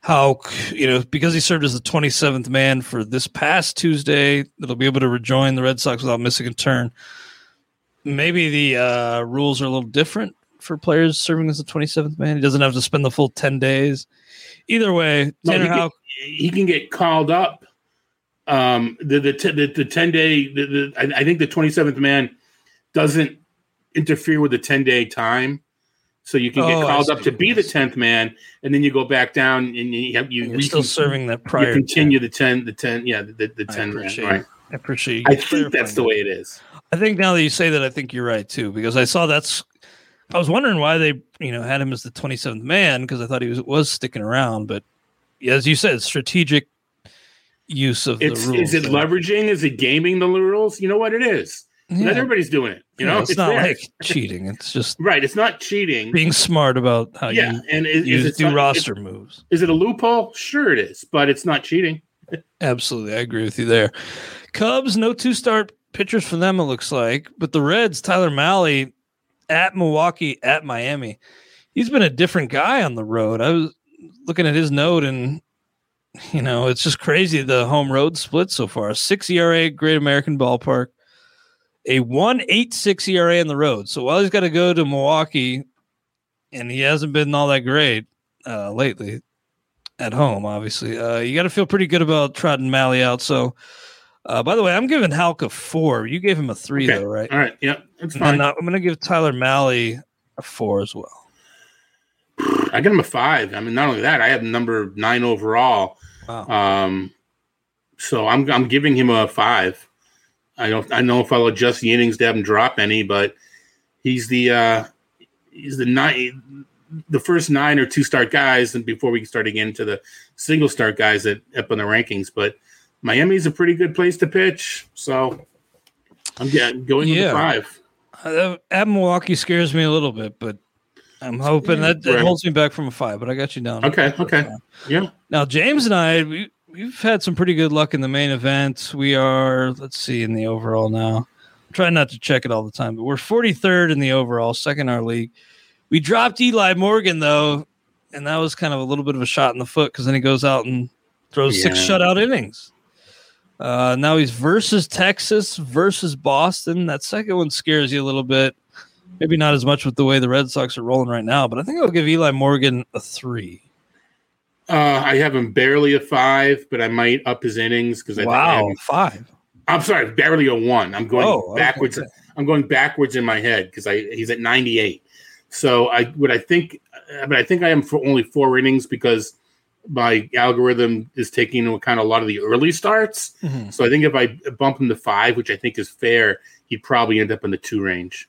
Speaker 1: Houck, you know, because he served as the 27th man for this past Tuesday, that'll be able to rejoin the Red Sox without missing a turn. Maybe the uh, rules are a little different for players serving as the 27th man. He doesn't have to spend the full 10 days. Either way,
Speaker 2: No,
Speaker 1: Tanner
Speaker 2: he, can, he can get called up. Um, the the t- the, the ten day. The, the I, I think the twenty seventh man doesn't interfere with the ten day time, so you can get
Speaker 1: Oh,
Speaker 2: called up to be the tenth man, and then you go back down and you have you,
Speaker 1: you're still serving that
Speaker 2: you
Speaker 1: prior.
Speaker 2: continue the ten the ten yeah the, the
Speaker 1: I
Speaker 2: ten man
Speaker 1: appreciate
Speaker 2: right.
Speaker 1: I appreciate you
Speaker 2: I think that's the way it is.
Speaker 1: I think now that you say that, I think you're right too, because I saw that's. I was wondering why they, you know, had him as the 27th man because I thought he was was sticking around, but as you said, strategic use of
Speaker 2: It's
Speaker 1: the rules.
Speaker 2: is it leveraging? Is it gaming the rules? You know what it is.
Speaker 1: Yeah.
Speaker 2: Not everybody's doing it. You
Speaker 1: Yeah,
Speaker 2: know,
Speaker 1: it's, not
Speaker 2: there.
Speaker 1: like cheating. It's just
Speaker 2: right. It's not cheating.
Speaker 1: being smart about how
Speaker 2: yeah,
Speaker 1: you
Speaker 2: and is,
Speaker 1: use,
Speaker 2: is it
Speaker 1: do
Speaker 2: some-
Speaker 1: roster moves.
Speaker 2: Is it a loophole? Sure, it is, but it's not cheating.
Speaker 1: Absolutely, I agree with you there. Cubs, no two start pitchers for them. It looks like, but the Reds, Tyler Mahle, at Milwaukee, at Miami, he's been a different guy on the road. I was looking at his note, and you know, it's just crazy the home road split so far. Six ERA, Great American Ballpark, a one eight six ERA on the road. So while he's got to go to Milwaukee, and he hasn't been all that great uh, lately at home, obviously. Uh, you got to feel pretty good about trotting Mahle out. So, uh, by the way, I'm giving Houck a four. You gave him a three,
Speaker 2: Okay.
Speaker 1: though, right?
Speaker 2: All right, yeah, that's fine.
Speaker 1: uh, I'm going to give Tyler Mahle a four as well.
Speaker 2: I give him a five. I mean, not only that, I have number nine overall.
Speaker 1: Wow.
Speaker 2: Um, so I'm I'm giving him a five. I don't I know if I'll adjust the innings to have him drop any, but he's the uh, he's the nine the first nine or two start guys, and before we can start again to the single start guys that up on the rankings. But Miami's a pretty good place to pitch, so I'm getting going with
Speaker 1: Yeah.
Speaker 2: a five.
Speaker 1: Uh, at Milwaukee scares me a little bit, but I'm hoping that, that
Speaker 2: Right.
Speaker 1: holds me back from a five. But I got you down.
Speaker 2: Okay, okay, yeah.
Speaker 1: Now, James and I, we, we've had some pretty good luck in the main event. We are, let's see, in the overall now. I'm trying not to check it all the time, but we're 43rd in the overall, second in our league. We dropped Eli Morgan, though, and that was kind of a little bit of a shot in the foot because then he goes out and throws six shutout innings. Uh, now he's versus Texas versus Boston. That second one scares you a little bit. Maybe not as much with the way the Red Sox are rolling right now, but I think I'll give Eli Morgan a three.
Speaker 2: Uh, I have him barely a five, but I might up his innings because I think I
Speaker 1: Wow,
Speaker 2: him
Speaker 1: five.
Speaker 2: I'm sorry, barely a one. I'm going
Speaker 1: Oh, okay.
Speaker 2: backwards. I'm going backwards in my head because I he's at 98. So I would I think, uh, but I think I am for only four innings because my algorithm is taking into account a lot of the early starts.
Speaker 1: Mhm.
Speaker 2: So I think if I bump him to five, which I think is fair, he'd probably end up in the two range.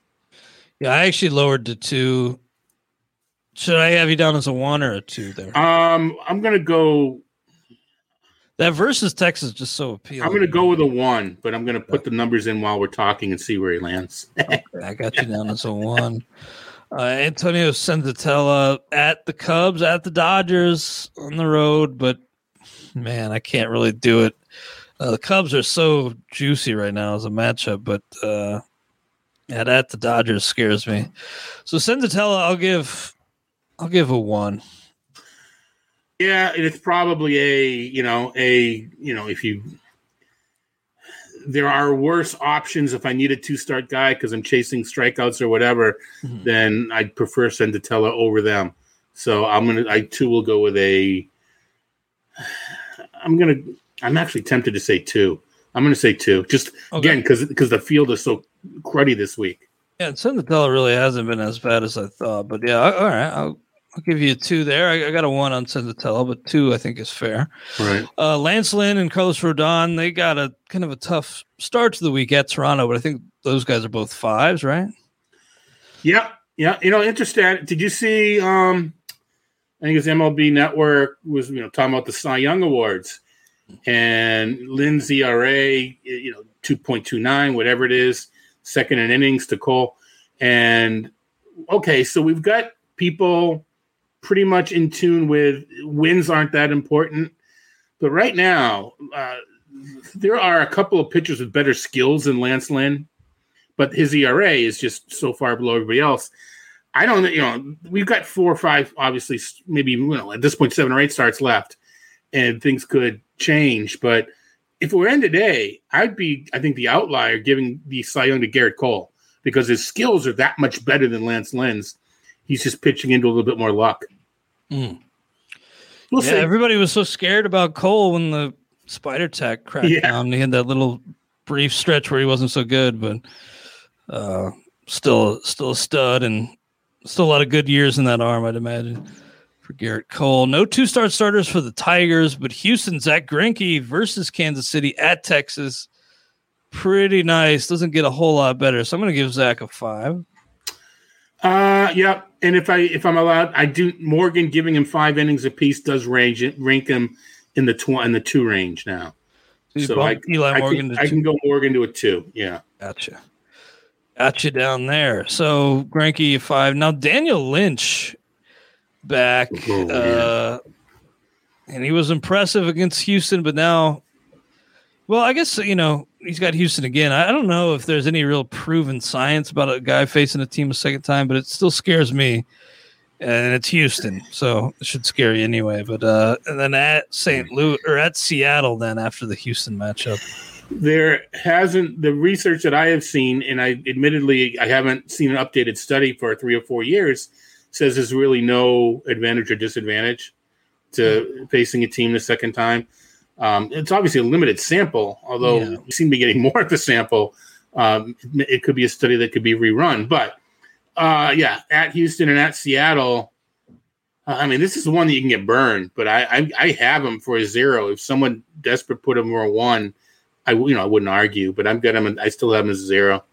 Speaker 1: Yeah, I actually lowered to two. Should I have you down as a one or a two there?
Speaker 2: Um, I'm gonna go.
Speaker 1: that versus Texas is just so appealing.
Speaker 2: I'm gonna go with a one, but I'm gonna put the numbers in while we're talking and see where he lands.
Speaker 1: I got you down as a one. Uh, Antonio Senzatela at the Cubs, at the Dodgers on the road, but man, I can't really do it. Uh, the Cubs are so juicy right now as a matchup, but uh, at at the Dodgers scares me. So Senzatela, I'll give, I'll give a one.
Speaker 2: Yeah, and it's probably a you know a you know if you there are worse options if I need a two start guy because I'm chasing strikeouts or whatever,
Speaker 1: Mhm.
Speaker 2: then I'd prefer Senzatela over them. So I'm gonna I too will go with a. I'm gonna I'm actually tempted to say two. I'm gonna say two just
Speaker 1: Okay.
Speaker 2: again because because the field is so cruddy this week.
Speaker 1: Yeah, Senzatela really hasn't been as bad as I thought, but yeah, all right, I'll I'll give you a two there. I, I got a one on Senzatela, but two I think is fair.
Speaker 2: Right.
Speaker 1: Uh, Lance Lynn and Carlos Rodon, they got a kind of a tough start to the week at Toronto, but I think those guys are both fives, right?
Speaker 2: Yeah, yeah. You know, interesting. Did you see? Um, I think it's MLB Network was you know talking about the Cy Young Awards, and Lynn's ERA, you know, two point two nine, whatever it is, second in innings to Cole, and okay, so we've got people pretty much in tune with wins aren't that important, but right now. Uh, there are a couple of pitchers with better skills than Lance Lynn, but his ERA is just so far below everybody else. I don't, you know, we've got four or five, obviously, maybe you know, at this point, seven or eight starts left, and things could change. But if we're in today, I'd be, I think, the outlier giving the Cy Young to Gerrit Cole because his skills are that much better than Lance Lynn's. He's just pitching into a little bit more luck.
Speaker 1: Mm.
Speaker 2: We'll
Speaker 1: yeah,
Speaker 2: see.
Speaker 1: everybody was so scared about Cole when the Spider Tack cracked
Speaker 2: Yeah.
Speaker 1: down. He had that little brief stretch where he wasn't so good, but uh, still, still a stud and still a lot of good years in that arm, I'd imagine. For Gerrit Cole, no two-star starters for the Tigers, but Houston Zack Greinke versus Kansas City at Texas, pretty nice. Doesn't get a whole lot better, so I'm going to give Zack a five.
Speaker 2: Uh, yeah. And if I if I'm allowed, I do Morgan giving him five innings apiece does range it rank him in the tw- in the two range now.
Speaker 1: So
Speaker 2: So I,
Speaker 1: Eli
Speaker 2: I,
Speaker 1: Morgan
Speaker 2: can, I can go Morgan to a two. Yeah.
Speaker 1: Gotcha. Gotcha down there. So Greinke five. Now Daniel Lynch back.
Speaker 2: Oh,
Speaker 1: uh and he was impressive against Houston, but now well, I guess you know, he's got Houston again. I don't know if there's any real proven science about a guy facing a team a second time, but it still scares me. And it's Houston, so it should scare you anyway. But uh and then at St. Louis or at Seattle then after the Houston matchup.
Speaker 2: There hasn't the research that I have seen, and I admittedly I haven't seen an updated study for three or four years, says there's really no advantage or disadvantage to facing a team the second time. Um, it's obviously a limited sample, although
Speaker 1: Yeah.
Speaker 2: we seem to be getting more of the sample. Um, it could be a study that could be rerun, but uh, yeah, at Houston and at Seattle. I mean, this is the one that you can get burned, but I I, I have him for a zero. If someone desperate put him for a one, I you know I wouldn't argue, but I'm got. I still have him as a zero.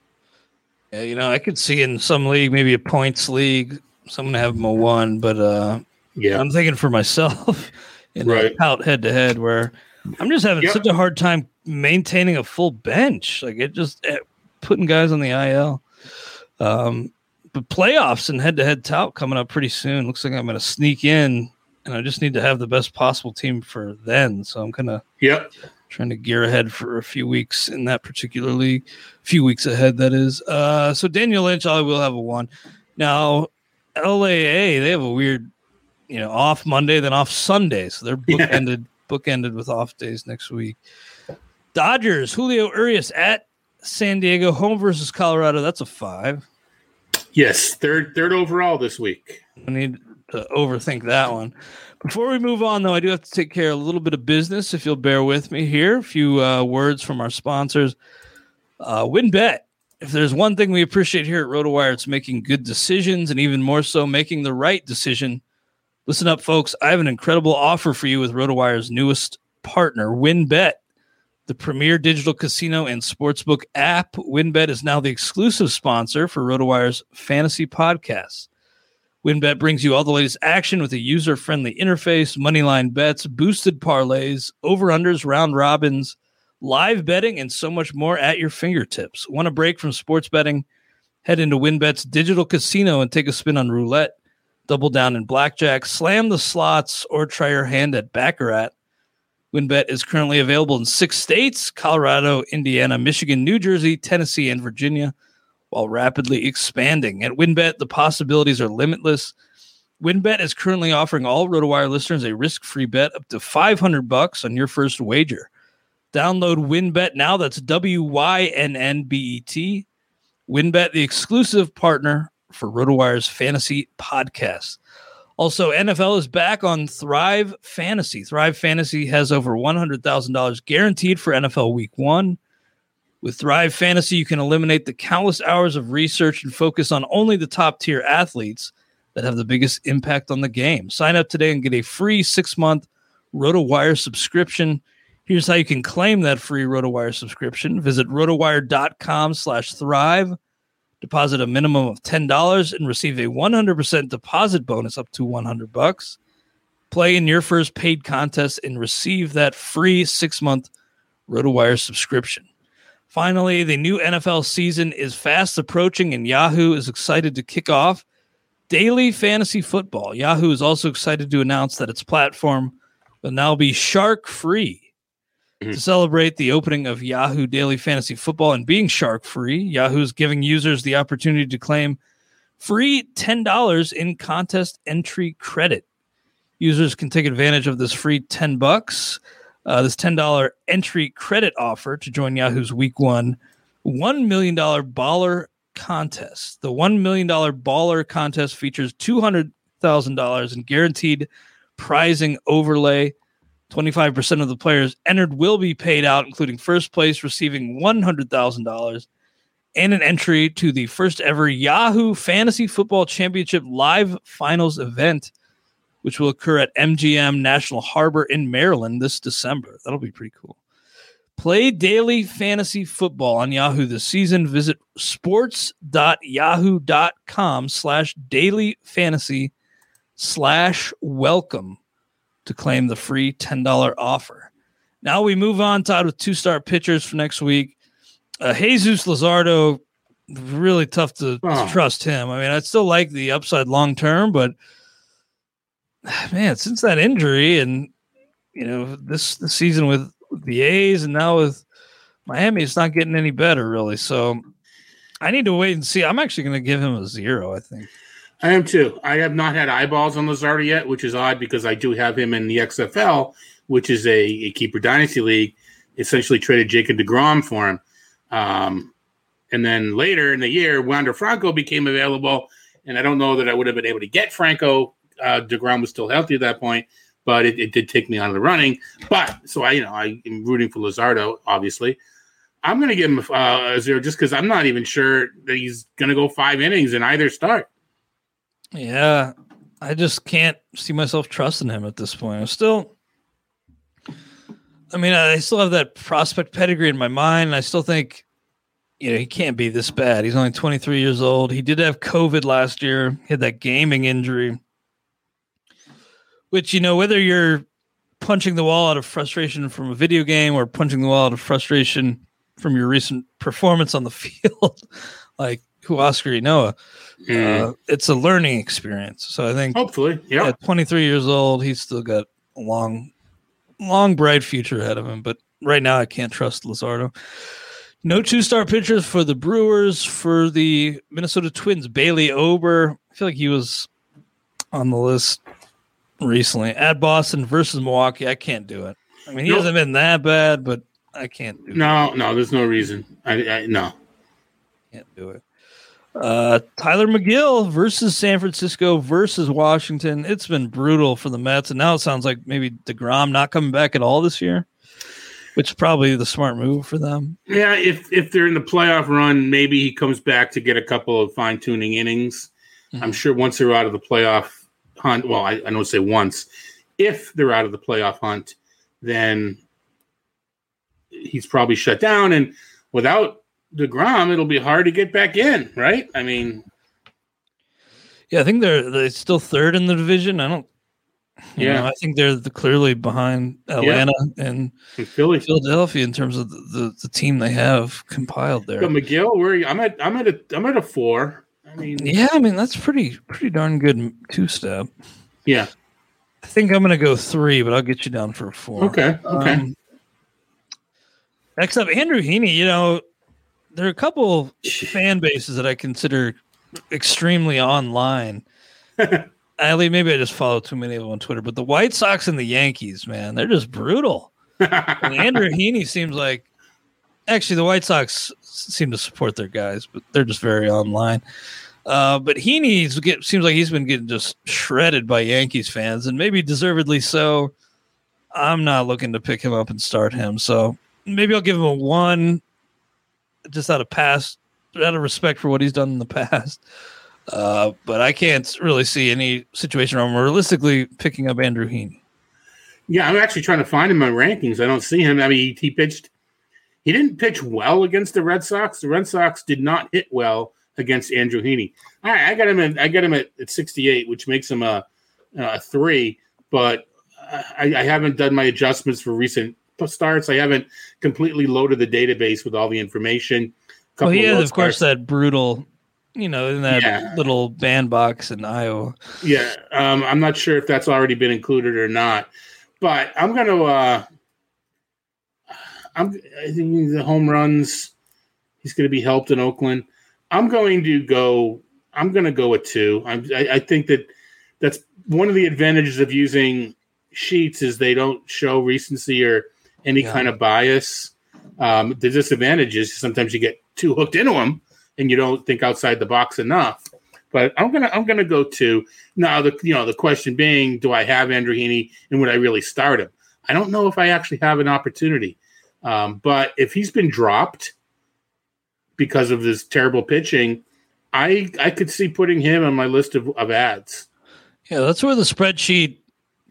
Speaker 1: Yeah, you know, I could see in some league, maybe a points league, someone have him a one, but uh
Speaker 2: Yeah,
Speaker 1: I'm thinking for myself in
Speaker 2: Right.
Speaker 1: out head to head where I'm just having
Speaker 2: Yep.
Speaker 1: such a hard time maintaining a full bench. Like it just eh, putting guys on the IL. Um, but playoffs and head to head tout coming up pretty soon. Looks like I'm going to sneak in, and I just need to have the best possible team for then. So I'm kind of
Speaker 2: yep,
Speaker 1: trying to gear ahead for a few weeks in that particular league. A few weeks ahead, that is. Uh, so Daniel Lynch, I will have a one. Now, LAA, they have a weird, you know, off Monday, then off Sunday. So they're bookended, bookended with off days next week. Dodgers, Julio Urias at San Diego, home versus Colorado. That's a five.
Speaker 2: yes, third third overall this week.
Speaker 1: I need to overthink that one. Before we move on, though, I do have to take care of a little bit of business. If you'll bear with me here, a few uh, words from our sponsors. Uh, WynnBET. If there's one thing we appreciate here at RotoWire, it's making good decisions, and even more so, making the right decision. Listen up, folks. I have an incredible offer for you with RotoWire's newest partner, WynnBET, the premier digital casino and sportsbook app. WynnBET is now the exclusive sponsor for RotoWire's fantasy podcasts. WynnBET brings you all the latest action with a user friendly interface, moneyline bets, boosted parlays, over unders, round robins, live betting, and so much more at your fingertips. Want a break from sports betting? Head into WynnBET's digital casino and take a spin on roulette, double down in blackjack, slam the slots, or try your hand at Baccarat. WynnBET is currently available in six states Colorado, Indiana, Michigan, New Jersey, Tennessee, and Virginia while rapidly expanding. At WynnBET, the possibilities are limitless. WynnBET is currently offering all RotoWire listeners a risk-free bet up to 500 bucks on your first wager. Download WynnBET now. That's W Y N N B E T. WynnBET, the exclusive partner for RotoWire's fantasy podcast. Also, NFL is back on Thrive Fantasy. Thrive Fantasy has over $100,000 guaranteed for NFL Week One. With Thrive Fantasy, you can eliminate the countless hours of research and focus on only the top tier athletes. that have the biggest impact on the game. Sign up today and get a free six month RotoWire subscription. Here's how you can claim that free RotoWire subscription. Visit rotowire.com slash thrive. Deposit a minimum of $10 and receive a 100% deposit bonus up to 100 bucks. Play in your first paid contest and receive that free six month RotoWire subscription. Finally, the new NFL season is fast approaching, and Yahoo is excited to kick off daily fantasy football. Yahoo is also excited to announce that its platform will now be shark free. To celebrate the opening of Yahoo Daily Fantasy Football and being shark free, Yahoo is giving users the opportunity to claim free $10 in contest entry credit. Users can take advantage of this free 10 bucks, uh, this $10 entry credit offer to join Yahoo's week one $1 million baller contest. The $1 million baller contest features $200,000 in guaranteed prizing overlay. 25% of the players entered will be paid out, including first place receiving $100,000 and an entry to the first ever Yahoo Fantasy Football Championship live finals event, which will occur at MGM National Harbor in Maryland this December. That'll be pretty cool. Play daily fantasy football on Yahoo this season. Visit sports.yahoo.com slash daily fantasy slash welcome to claim the free $10 offer. Now we move on, Todd, with two star pitchers for next week. Uh, Jesus Luzardo, really tough to,
Speaker 2: Oh.
Speaker 1: to trust him. I mean, I still like the upside long term, but man, since that injury and you know this, this season with the A's and now with Miami, it's not getting any better really. So I need to wait and see. I'm actually going to give him a zero. I think.
Speaker 2: I am too. I have not had eyeballs on Luzardo yet, which is odd because I do have him in the XFL, which is a, a keeper dynasty league. Essentially traded Jacob Degrom for him, um, and then later in the year, Wander Franco became available, and I don't know that I would have been able to get Franco. Uh, Degrom was still healthy at that point, but it, it did take me out of the running. But so I, you know, I am rooting for Luzardo. Obviously, I'm going to give him uh, a zero just because I'm not even sure that he's going to go five innings in either start.
Speaker 1: Yeah, I just can't see myself trusting him at this point. I'm still, I mean, I still have that prospect pedigree in my mind. I still think, you know, he can't be this bad. He's only 23 years old. He did have COVID last year, he had that gaming injury, which, you know, whether you're punching the wall out of frustration from a video game or punching the wall out of frustration from your recent performance on the field, like Huascar Ynoa,
Speaker 2: Mm.
Speaker 1: uh, it's a learning experience. So I think
Speaker 2: Hopefully, yeah.
Speaker 1: at 23 years old, he's still got a long, long, bright future ahead of him. But right now, I can't trust Luzardo. No two star pitchers for the Brewers. For the Minnesota Twins, Bailey Ober. I feel like he was on the list recently. At Boston versus Milwaukee, I can't do it. I mean, he
Speaker 2: Nope.
Speaker 1: hasn't been that bad, but I can't do it.
Speaker 2: No, no, there's no reason. I, I no.
Speaker 1: Can't do it. Uh, Tylor Megill versus San Francisco versus Washington. It's been brutal for the Mets, and now it sounds like maybe Degrom not coming back at all this year, which is probably the smart move for them.
Speaker 2: Yeah, if if they're in the playoff run, maybe he comes back to get a couple of fine tuning innings.
Speaker 1: Mhm.
Speaker 2: I'm sure once they're out of the playoff hunt, well, I, I don't say once, if they're out of the playoff hunt, then he's probably shut down. And without Degrom, it'll be hard to get back in, right? I mean,
Speaker 1: Yeah, I think they're they're still third in the division. I don't. you
Speaker 2: Yeah.
Speaker 1: know, I think they're the, clearly behind Atlanta and
Speaker 2: in Philly.
Speaker 1: Philadelphia in terms of the, the, the team they have compiled there.
Speaker 2: But Megill, where are you? I'm at, I'm at a, I'm at a four. I mean,
Speaker 1: Yeah, I mean that's pretty pretty darn good two step.
Speaker 2: yeah.
Speaker 1: I think I'm gonna go three, but I'll get you down for a four.
Speaker 2: Okay, okay.
Speaker 1: Um, next up, Andrew Heaney. You know, there are a couple fan bases that I consider extremely online. Ali, maybe I just follow too many of them on Twitter, but the White Sox and the Yankees, man, they're just brutal. And Andrew Heaney seems like actually the White Sox seem to support their guys, but they're just very online. Uh, but Heaney's get seems like he's been getting just shredded by Yankees fans, and maybe deservedly so. I'm not looking to pick him up and start him, so maybe I'll give him a one, just out of past, out of respect for what he's done in the past. Uh, but I can't really see any situation where I'm realistically picking up Andrew Heaney.
Speaker 2: Yeah, I'm actually trying to find him my rankings. I don't see him. I mean, he pitched. He didn't pitch well against the Red Sox. The Red Sox did not hit well against Andrew Heaney. All right, I got him. At, I got him at, at 68, which makes him a, a three. But I, I haven't done my adjustments for recent starts. I haven't completely loaded the database with all the information.
Speaker 1: Well, he has, of course, that brutal you know, in that yeah. little bandbox in Iowa.
Speaker 2: Yeah, um, I'm not sure if that's already been included or not, but I'm going to. Uh, I'm. I think the home runs. He's going to be helped in Oakland. I'm going to go. I'm going to go with two. I'm, I, I think that that's one of the advantages of using sheets is they don't show recency or any yeah. kind of bias. Um, the disadvantage is sometimes you get too hooked into them and you don't think outside the box enough. But I'm gonna I'm gonna go to now the you know the question being do I have Andrew Heaney and would I really start him? I don't know if I actually have an opportunity. Um, but if he's been dropped because of this terrible pitching, I I could see putting him on my list of, of ads.
Speaker 1: Yeah, that's where the spreadsheet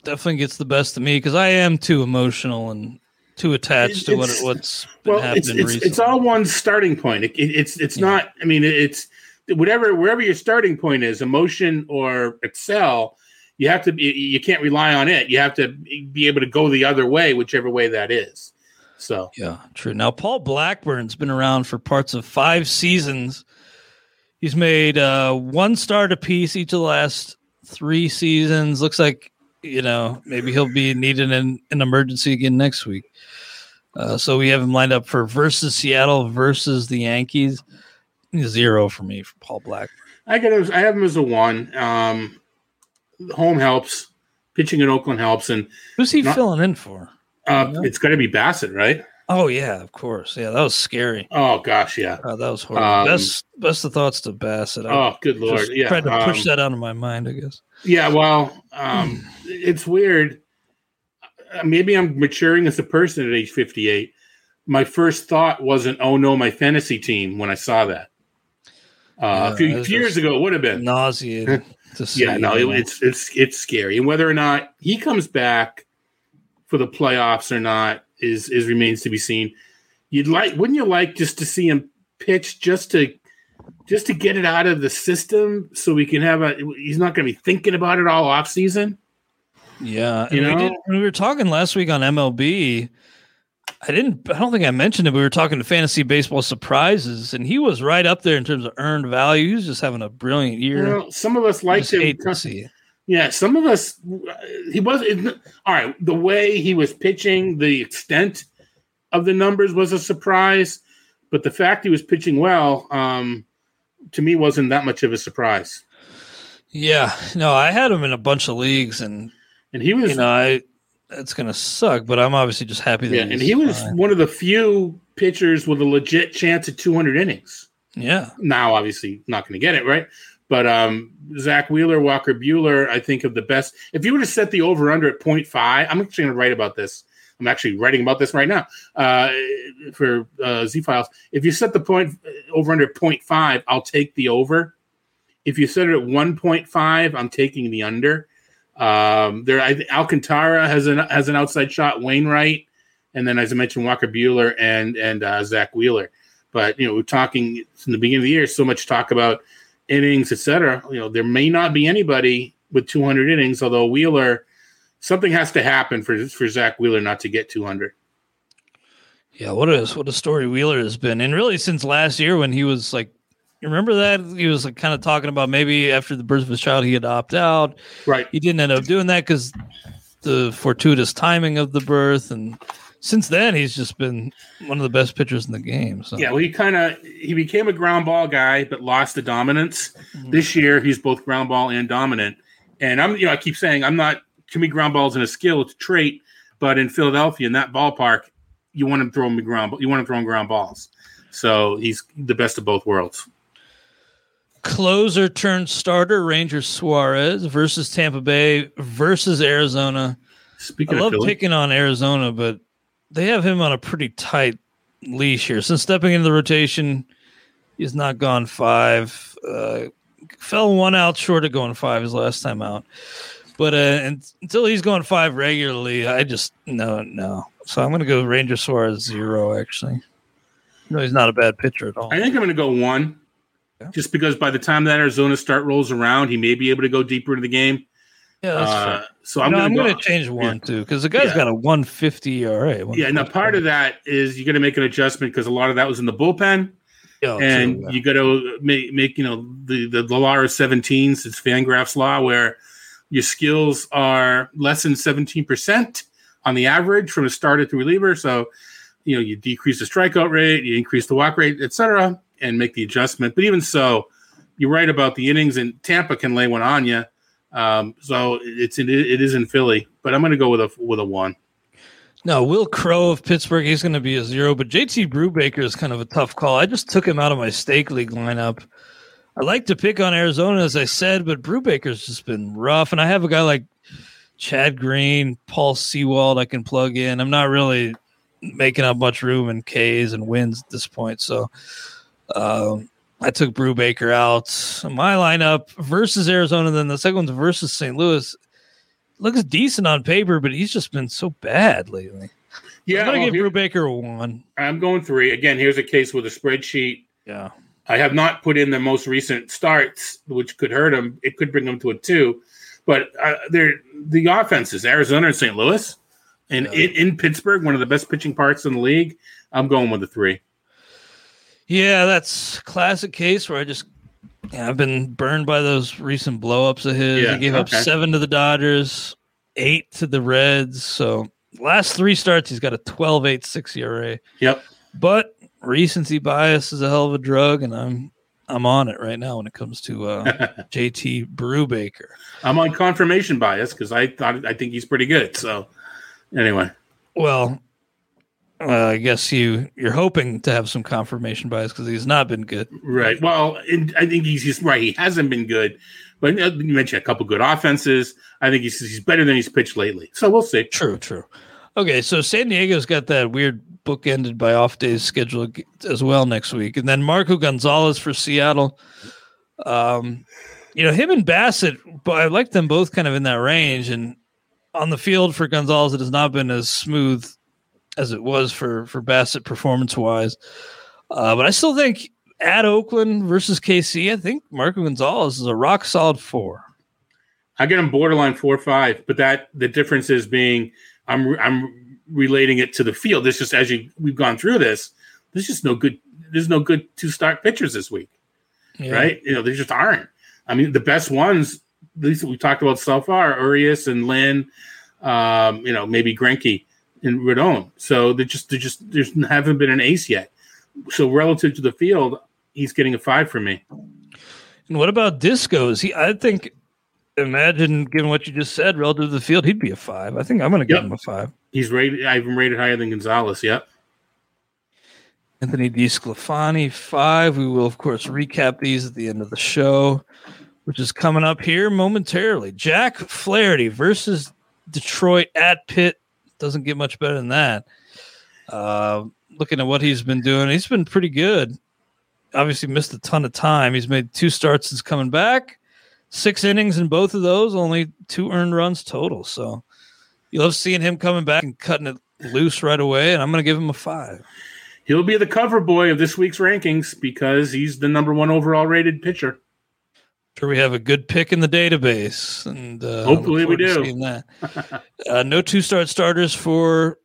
Speaker 1: definitely gets the best of me because I am too emotional and too attached to what what's been well,
Speaker 2: happening
Speaker 1: it's,
Speaker 2: it's, it's, all one starting point. It, it, it's it's yeah. not. I mean, it's whatever wherever your starting point is, emotion or Excel. You have to be. You can't rely on it. You have to be able to go the other way, whichever way that is. So
Speaker 1: yeah, true. Now Paul Blackburn's been around for parts of five seasons. He's made uh, one start apiece each of the last three seasons. Looks like you know maybe he'll be needing an, an emergency again next week. Uh, so we have him lined up for versus Seattle versus the Yankees. Zero for me for Paul Black.
Speaker 2: I get I have him as a one. Um, home helps. Pitching in Oakland helps. And
Speaker 1: who's he not, filling in for?
Speaker 2: Uh, it's going to be Bassitt, right?
Speaker 1: Oh yeah, of course. Yeah, that was scary.
Speaker 2: Oh gosh, yeah.
Speaker 1: Oh, that was horrible. Um, best best of thoughts to Bassitt. I
Speaker 2: oh, good lord. Yeah.
Speaker 1: Tried to push um, that out of my mind, I guess.
Speaker 2: Yeah, well, um, it's weird. Uh, maybe I'm maturing as a person at age 58. My first thought wasn't, oh no, my fantasy team when I saw that. Uh, yeah, a few, few years ago, it would have been
Speaker 1: nauseating.
Speaker 2: yeah, no, it, it's it's it's scary, and whether or not he comes back for the playoffs or not is is remains to be seen. You'd like, wouldn't you like, just to see him pitch, just to just to get it out of the system, so we can have a. He's not going to be thinking about it all off season.
Speaker 1: Yeah, you know, we, did, we were talking last week on MLB. I didn't. I don't think I mentioned it. We were talking to fantasy baseball surprises, and he was right up there in terms of earned value. He was just having a brilliant year.
Speaker 2: Well, some of us liked him. Yeah, some of us. He was all right. The way he was pitching, the extent of the numbers was a surprise, but the fact he was pitching well, um, to me, wasn't that much of a surprise.
Speaker 1: Yeah, no, I had him in a bunch of leagues, and
Speaker 2: and he was,
Speaker 1: you know, I it's gonna suck, but I'm obviously just happy that.
Speaker 2: Yeah, and he was fine. one of the few pitchers with a legit chance at 200 innings.
Speaker 1: Yeah.
Speaker 2: Now, obviously, not going to get it right, but um, Zack Wheeler, Walker Buehler, I think of the best. If you were to set the over under at 0.5, I'm actually going to write about this. I'm actually writing about this right now uh, for uh, Z Files. If you set the point over under 0.5, I'll take the over. If you set it at 1.5, I'm taking the under. Um, there, I, Alcantara has an has an outside shot. Wainwright, and then as I mentioned, Walker Buehler and and uh, Zack Wheeler. But you know, we're talking in the beginning of the year. So much talk about innings, etc. You know, there may not be anybody with 200 innings. Although Wheeler, something has to happen for for Zack Wheeler not to get 200.
Speaker 1: Yeah, what a what a story Wheeler has been, and really since last year when he was like you remember that he was like kind of talking about maybe after the birth of his child he had opt out.
Speaker 2: Right.
Speaker 1: He didn't end up doing that because the fortuitous timing of the birth, and since then he's just been one of the best pitchers in the game. So
Speaker 2: yeah, well, he kind of he became a ground ball guy, but lost the dominance. Mm-hmm. This year he's both ground ball and dominant. And I'm you know I keep saying I'm not to me ground balls in a skill, it's a trait. But in Philadelphia, in that ballpark, you want him throwing ground you want him throwing ground balls. So he's the best of both worlds
Speaker 1: closer turned starter Ranger Suarez versus Tampa Bay versus Arizona. Speaking I love picking on Arizona, but they have him on a pretty tight leash here. Since stepping into the rotation, he's not gone five. Uh, fell one out short of going five his last time out. But uh, and, until he's going five regularly, I just no no. So I'm going to go Ranger Suarez zero. Actually, no, he's not a bad pitcher at all.
Speaker 2: I think I'm going to go one,
Speaker 1: Yeah.
Speaker 2: just because by the time that Arizona start rolls around, he may be able to go deeper into the game.
Speaker 1: Yeah, that's
Speaker 2: Uh, so I'm
Speaker 1: no,
Speaker 2: going to go.
Speaker 1: change one too because the guy's
Speaker 2: Yeah.
Speaker 1: got a 150 ERA.
Speaker 2: Yeah, now part of that is you're going to make an adjustment because a lot of that was in the bullpen,
Speaker 1: Yeah,
Speaker 2: and
Speaker 1: true, yeah.
Speaker 2: you got to make, make you know the the, the law of 17s. It's Fangraph's law where your skills are less than 17 percent on the average from a starter to reliever. So you know you decrease the strikeout rate, you increase the walk rate, etc., and make the adjustment. But even so, you're right about the innings, and Tampa can lay one on you. Um, so it's it, it is in Philly, but I'm going to go with a with a one.
Speaker 1: No, Wil Crowe of Pittsburgh, he's going to be a zero, but JT Brubaker is kind of a tough call. I just took him out of my stake league lineup. I like to pick on Arizona, as I said, but Brubaker's just been rough. And I have a guy like Chad Green, Paul Sewald I can plug in. I'm not really making up much room in K's and wins at this point. So um, I took Brubaker out. My lineup versus Arizona, then the second one's versus St. Louis. Looks decent on paper, but he's just been so bad lately.
Speaker 2: Yeah,
Speaker 1: I'm gonna
Speaker 2: well,
Speaker 1: give
Speaker 2: here-
Speaker 1: Brubaker a one.
Speaker 2: I'm going three. Again, here's a case with a spreadsheet.
Speaker 1: Yeah.
Speaker 2: I have not put in the most recent starts, which could hurt him. It could bring him to a two. But uh, they're the offenses, Arizona and St. Louis, and
Speaker 1: Yeah.
Speaker 2: in, in Pittsburgh, one of the best pitching parts in the league. I'm going with a three.
Speaker 1: Yeah, that's classic case where I just yeah, I've been burned by those recent blowups of his.
Speaker 2: Yeah,
Speaker 1: he gave up seven to the Dodgers, eight to the Reds. So last three starts, he's got a 12 8 6 ERA.
Speaker 2: Yep.
Speaker 1: But recency bias is a hell of a drug, and I'm I'm on it right now when it comes to uh, JT Brubaker.
Speaker 2: I'm on confirmation bias because I thought I think he's pretty good. So anyway,
Speaker 1: Well, uh, I guess you you're hoping to have some confirmation bias because he's not been good.
Speaker 2: right. Well, and I think he's, he's right. He hasn't been good, but uh, you mentioned a couple good offenses. I think he's he's better than he's pitched lately. So we'll see.
Speaker 1: True, true. Okay, so San Diego's got that weird book ended by off days schedule as well next week, and then Marco Gonzalez for Seattle. Um, you know him and Bassitt, but I like them both kind of in that range. And on the field for Gonzalez, it has not been as smooth as it was for for Bassitt performance wise. Uh, but I still think at Oakland versus KC, I think Marco Gonzalez is a rock solid four.
Speaker 2: I get him borderline four or five, but that the difference is being I'm I'm relating it to the field. This just as you we've gone through this, there's just no good there's no good two start pitchers this week,
Speaker 1: Yeah.
Speaker 2: right? You know, there just aren't. I mean, the best ones, at least we talked about so far, Urias and Lynn, um, you know, maybe Greinke and Rodon. So they just they just there's haven't been an ace yet. So relative to the field, he's getting a five for me.
Speaker 1: And what about Disco's? He, I think, imagine given what you just said relative to the field, he'd be a five. I think I'm going to give
Speaker 2: Yep.
Speaker 1: him a five.
Speaker 2: He's rated. I've him rated higher than Gonzalez. Yep.
Speaker 1: Anthony DiSclafani, five. We will, of course, recap these at the end of the show, which is coming up here momentarily. Jack Flaherty versus Detroit at Pitt. Doesn't get much better than that. Uh, looking at what he's been doing, he's been pretty good. Obviously, missed a ton of time. He's made two starts since coming back, six innings in both of those, only two earned runs total. So you love seeing him coming back and cutting it loose right away. And I'm going to give him a five.
Speaker 2: He'll be the cover boy of this week's rankings because he's the number one overall rated pitcher.
Speaker 1: sure we have a good pick in the database, and uh,
Speaker 2: Hopefully we do.
Speaker 1: that. uh, no two start starters for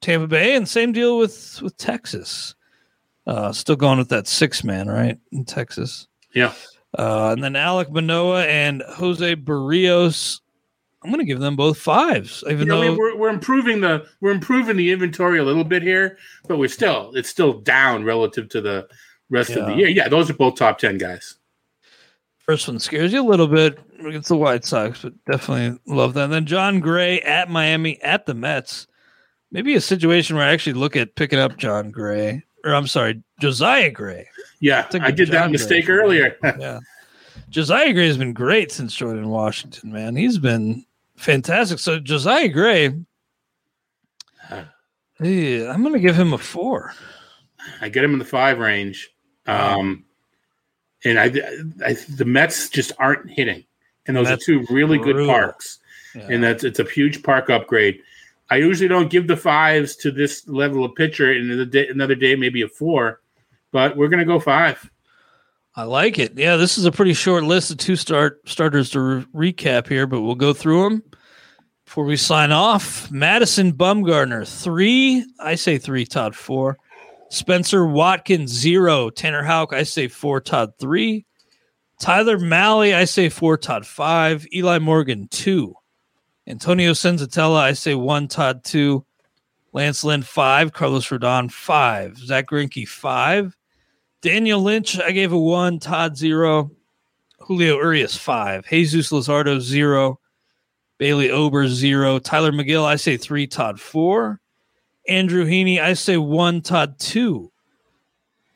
Speaker 1: Tampa Bay, and same deal with with Texas. Uh, still going with that six man, right in Texas.
Speaker 2: Yeah.
Speaker 1: Uh, and then Alek Manoah and Jose Berrios. I'm going to give them both fives, even though
Speaker 2: we- we're, we're improving the we're improving the inventory a little bit here, but we're still it's still down relative to the rest of the year. Yeah, those are both top ten guys.
Speaker 1: First one scares you a little bit against the White Sox, but definitely love that. And then John Gray at Miami at the Mets. Maybe a situation where I actually look at picking up John Gray, or I'm sorry, Josiah Gray.
Speaker 2: Yeah, I did that mistake
Speaker 1: Gray.
Speaker 2: earlier.
Speaker 1: Yeah. Josiah Gray has been great since Jordan Washington, man. He's been fantastic. So Josiah Gray, yeah, I'm going to give him a four.
Speaker 2: I get him in the five range. Um, and I, I the Mets just aren't hitting, and those
Speaker 1: Mets
Speaker 2: are two really good parks,
Speaker 1: Yeah.
Speaker 2: and that's it's a huge park upgrade. I usually don't give the fives to this level of pitcher, and the day, another day maybe a four, but we're gonna go five.
Speaker 1: I like it. Yeah, this is a pretty short list of two start starters to re- recap here, but we'll go through them before we sign off. Madison Bumgarner three. I say three. Todd four. Spencer Watkins zero. Tanner Houck. I say four. Todd three. Tyler Mahle. I say four. Todd five. Eli Morgan two. Antonio Senzatela. I say one. Todd two. Lance Lynn five. Carlos Rodon five. Zack Greinke five. Daniel Lynch, I gave a one. Todd zero. Julio Urias five. Jesus Luzardo zero. Bailey Ober zero. Tylor Megill, I say three. Todd four. Andrew Heaney, I say one. Todd two.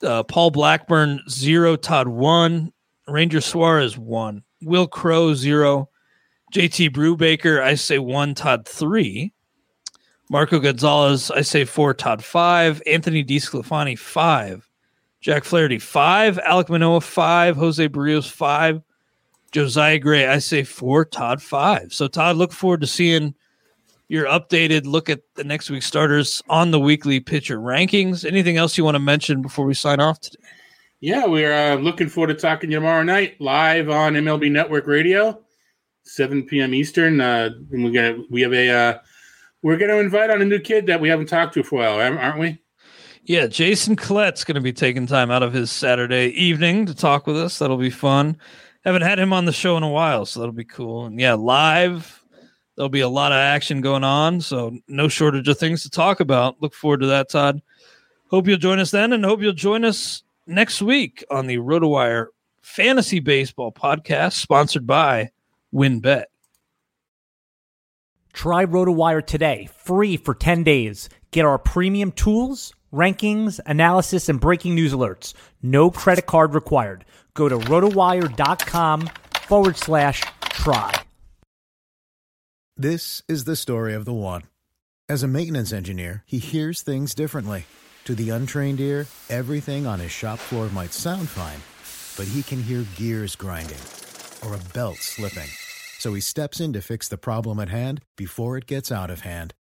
Speaker 1: Uh, Paul Blackburn zero. Todd one. Ranger Suarez one. Wil Crowe zero. JT Brubaker, I say one. Todd three. Marco Gonzales, I say four. Todd five. Anthony DeSclafani five. Jack Flaherty five, Alek Manoah five, Jose Berrios five, Josiah Gray. I say four, Todd five. So Todd, look forward to seeing your updated look at the next week's starters on the weekly pitcher rankings. Anything else you want to mention before we sign off today?
Speaker 2: Yeah, we're uh, looking forward to talking to tomorrow night live on MLB Network Radio, 7 p.m. Eastern. Uh, and we're gonna we have a uh, we're gonna invite on a new kid that we haven't talked to for a while, aren't we?
Speaker 1: Yeah, Jason Collette's going to be taking time out of his Saturday evening to talk with us. That'll be fun. Haven't had him on the show in a while, so that'll be cool. And yeah, live, there'll be a lot of action going on, so no shortage of things to talk about. Look forward to that, Todd. Hope you'll join us then, and hope you'll join us next week on the RotoWire Fantasy Baseball Podcast, sponsored by WynnBET.
Speaker 4: Try RotoWire today, free for 10 days. Get our premium tools, rankings, analysis, and breaking news alerts. No credit card required. Go to rotowire.com forward slash try.
Speaker 3: This is the story of the one. As a maintenance engineer, he hears things differently. To the untrained ear, everything on his shop floor might sound fine, but he can hear gears grinding or a belt slipping. So he steps in to fix the problem at hand before it gets out of hand.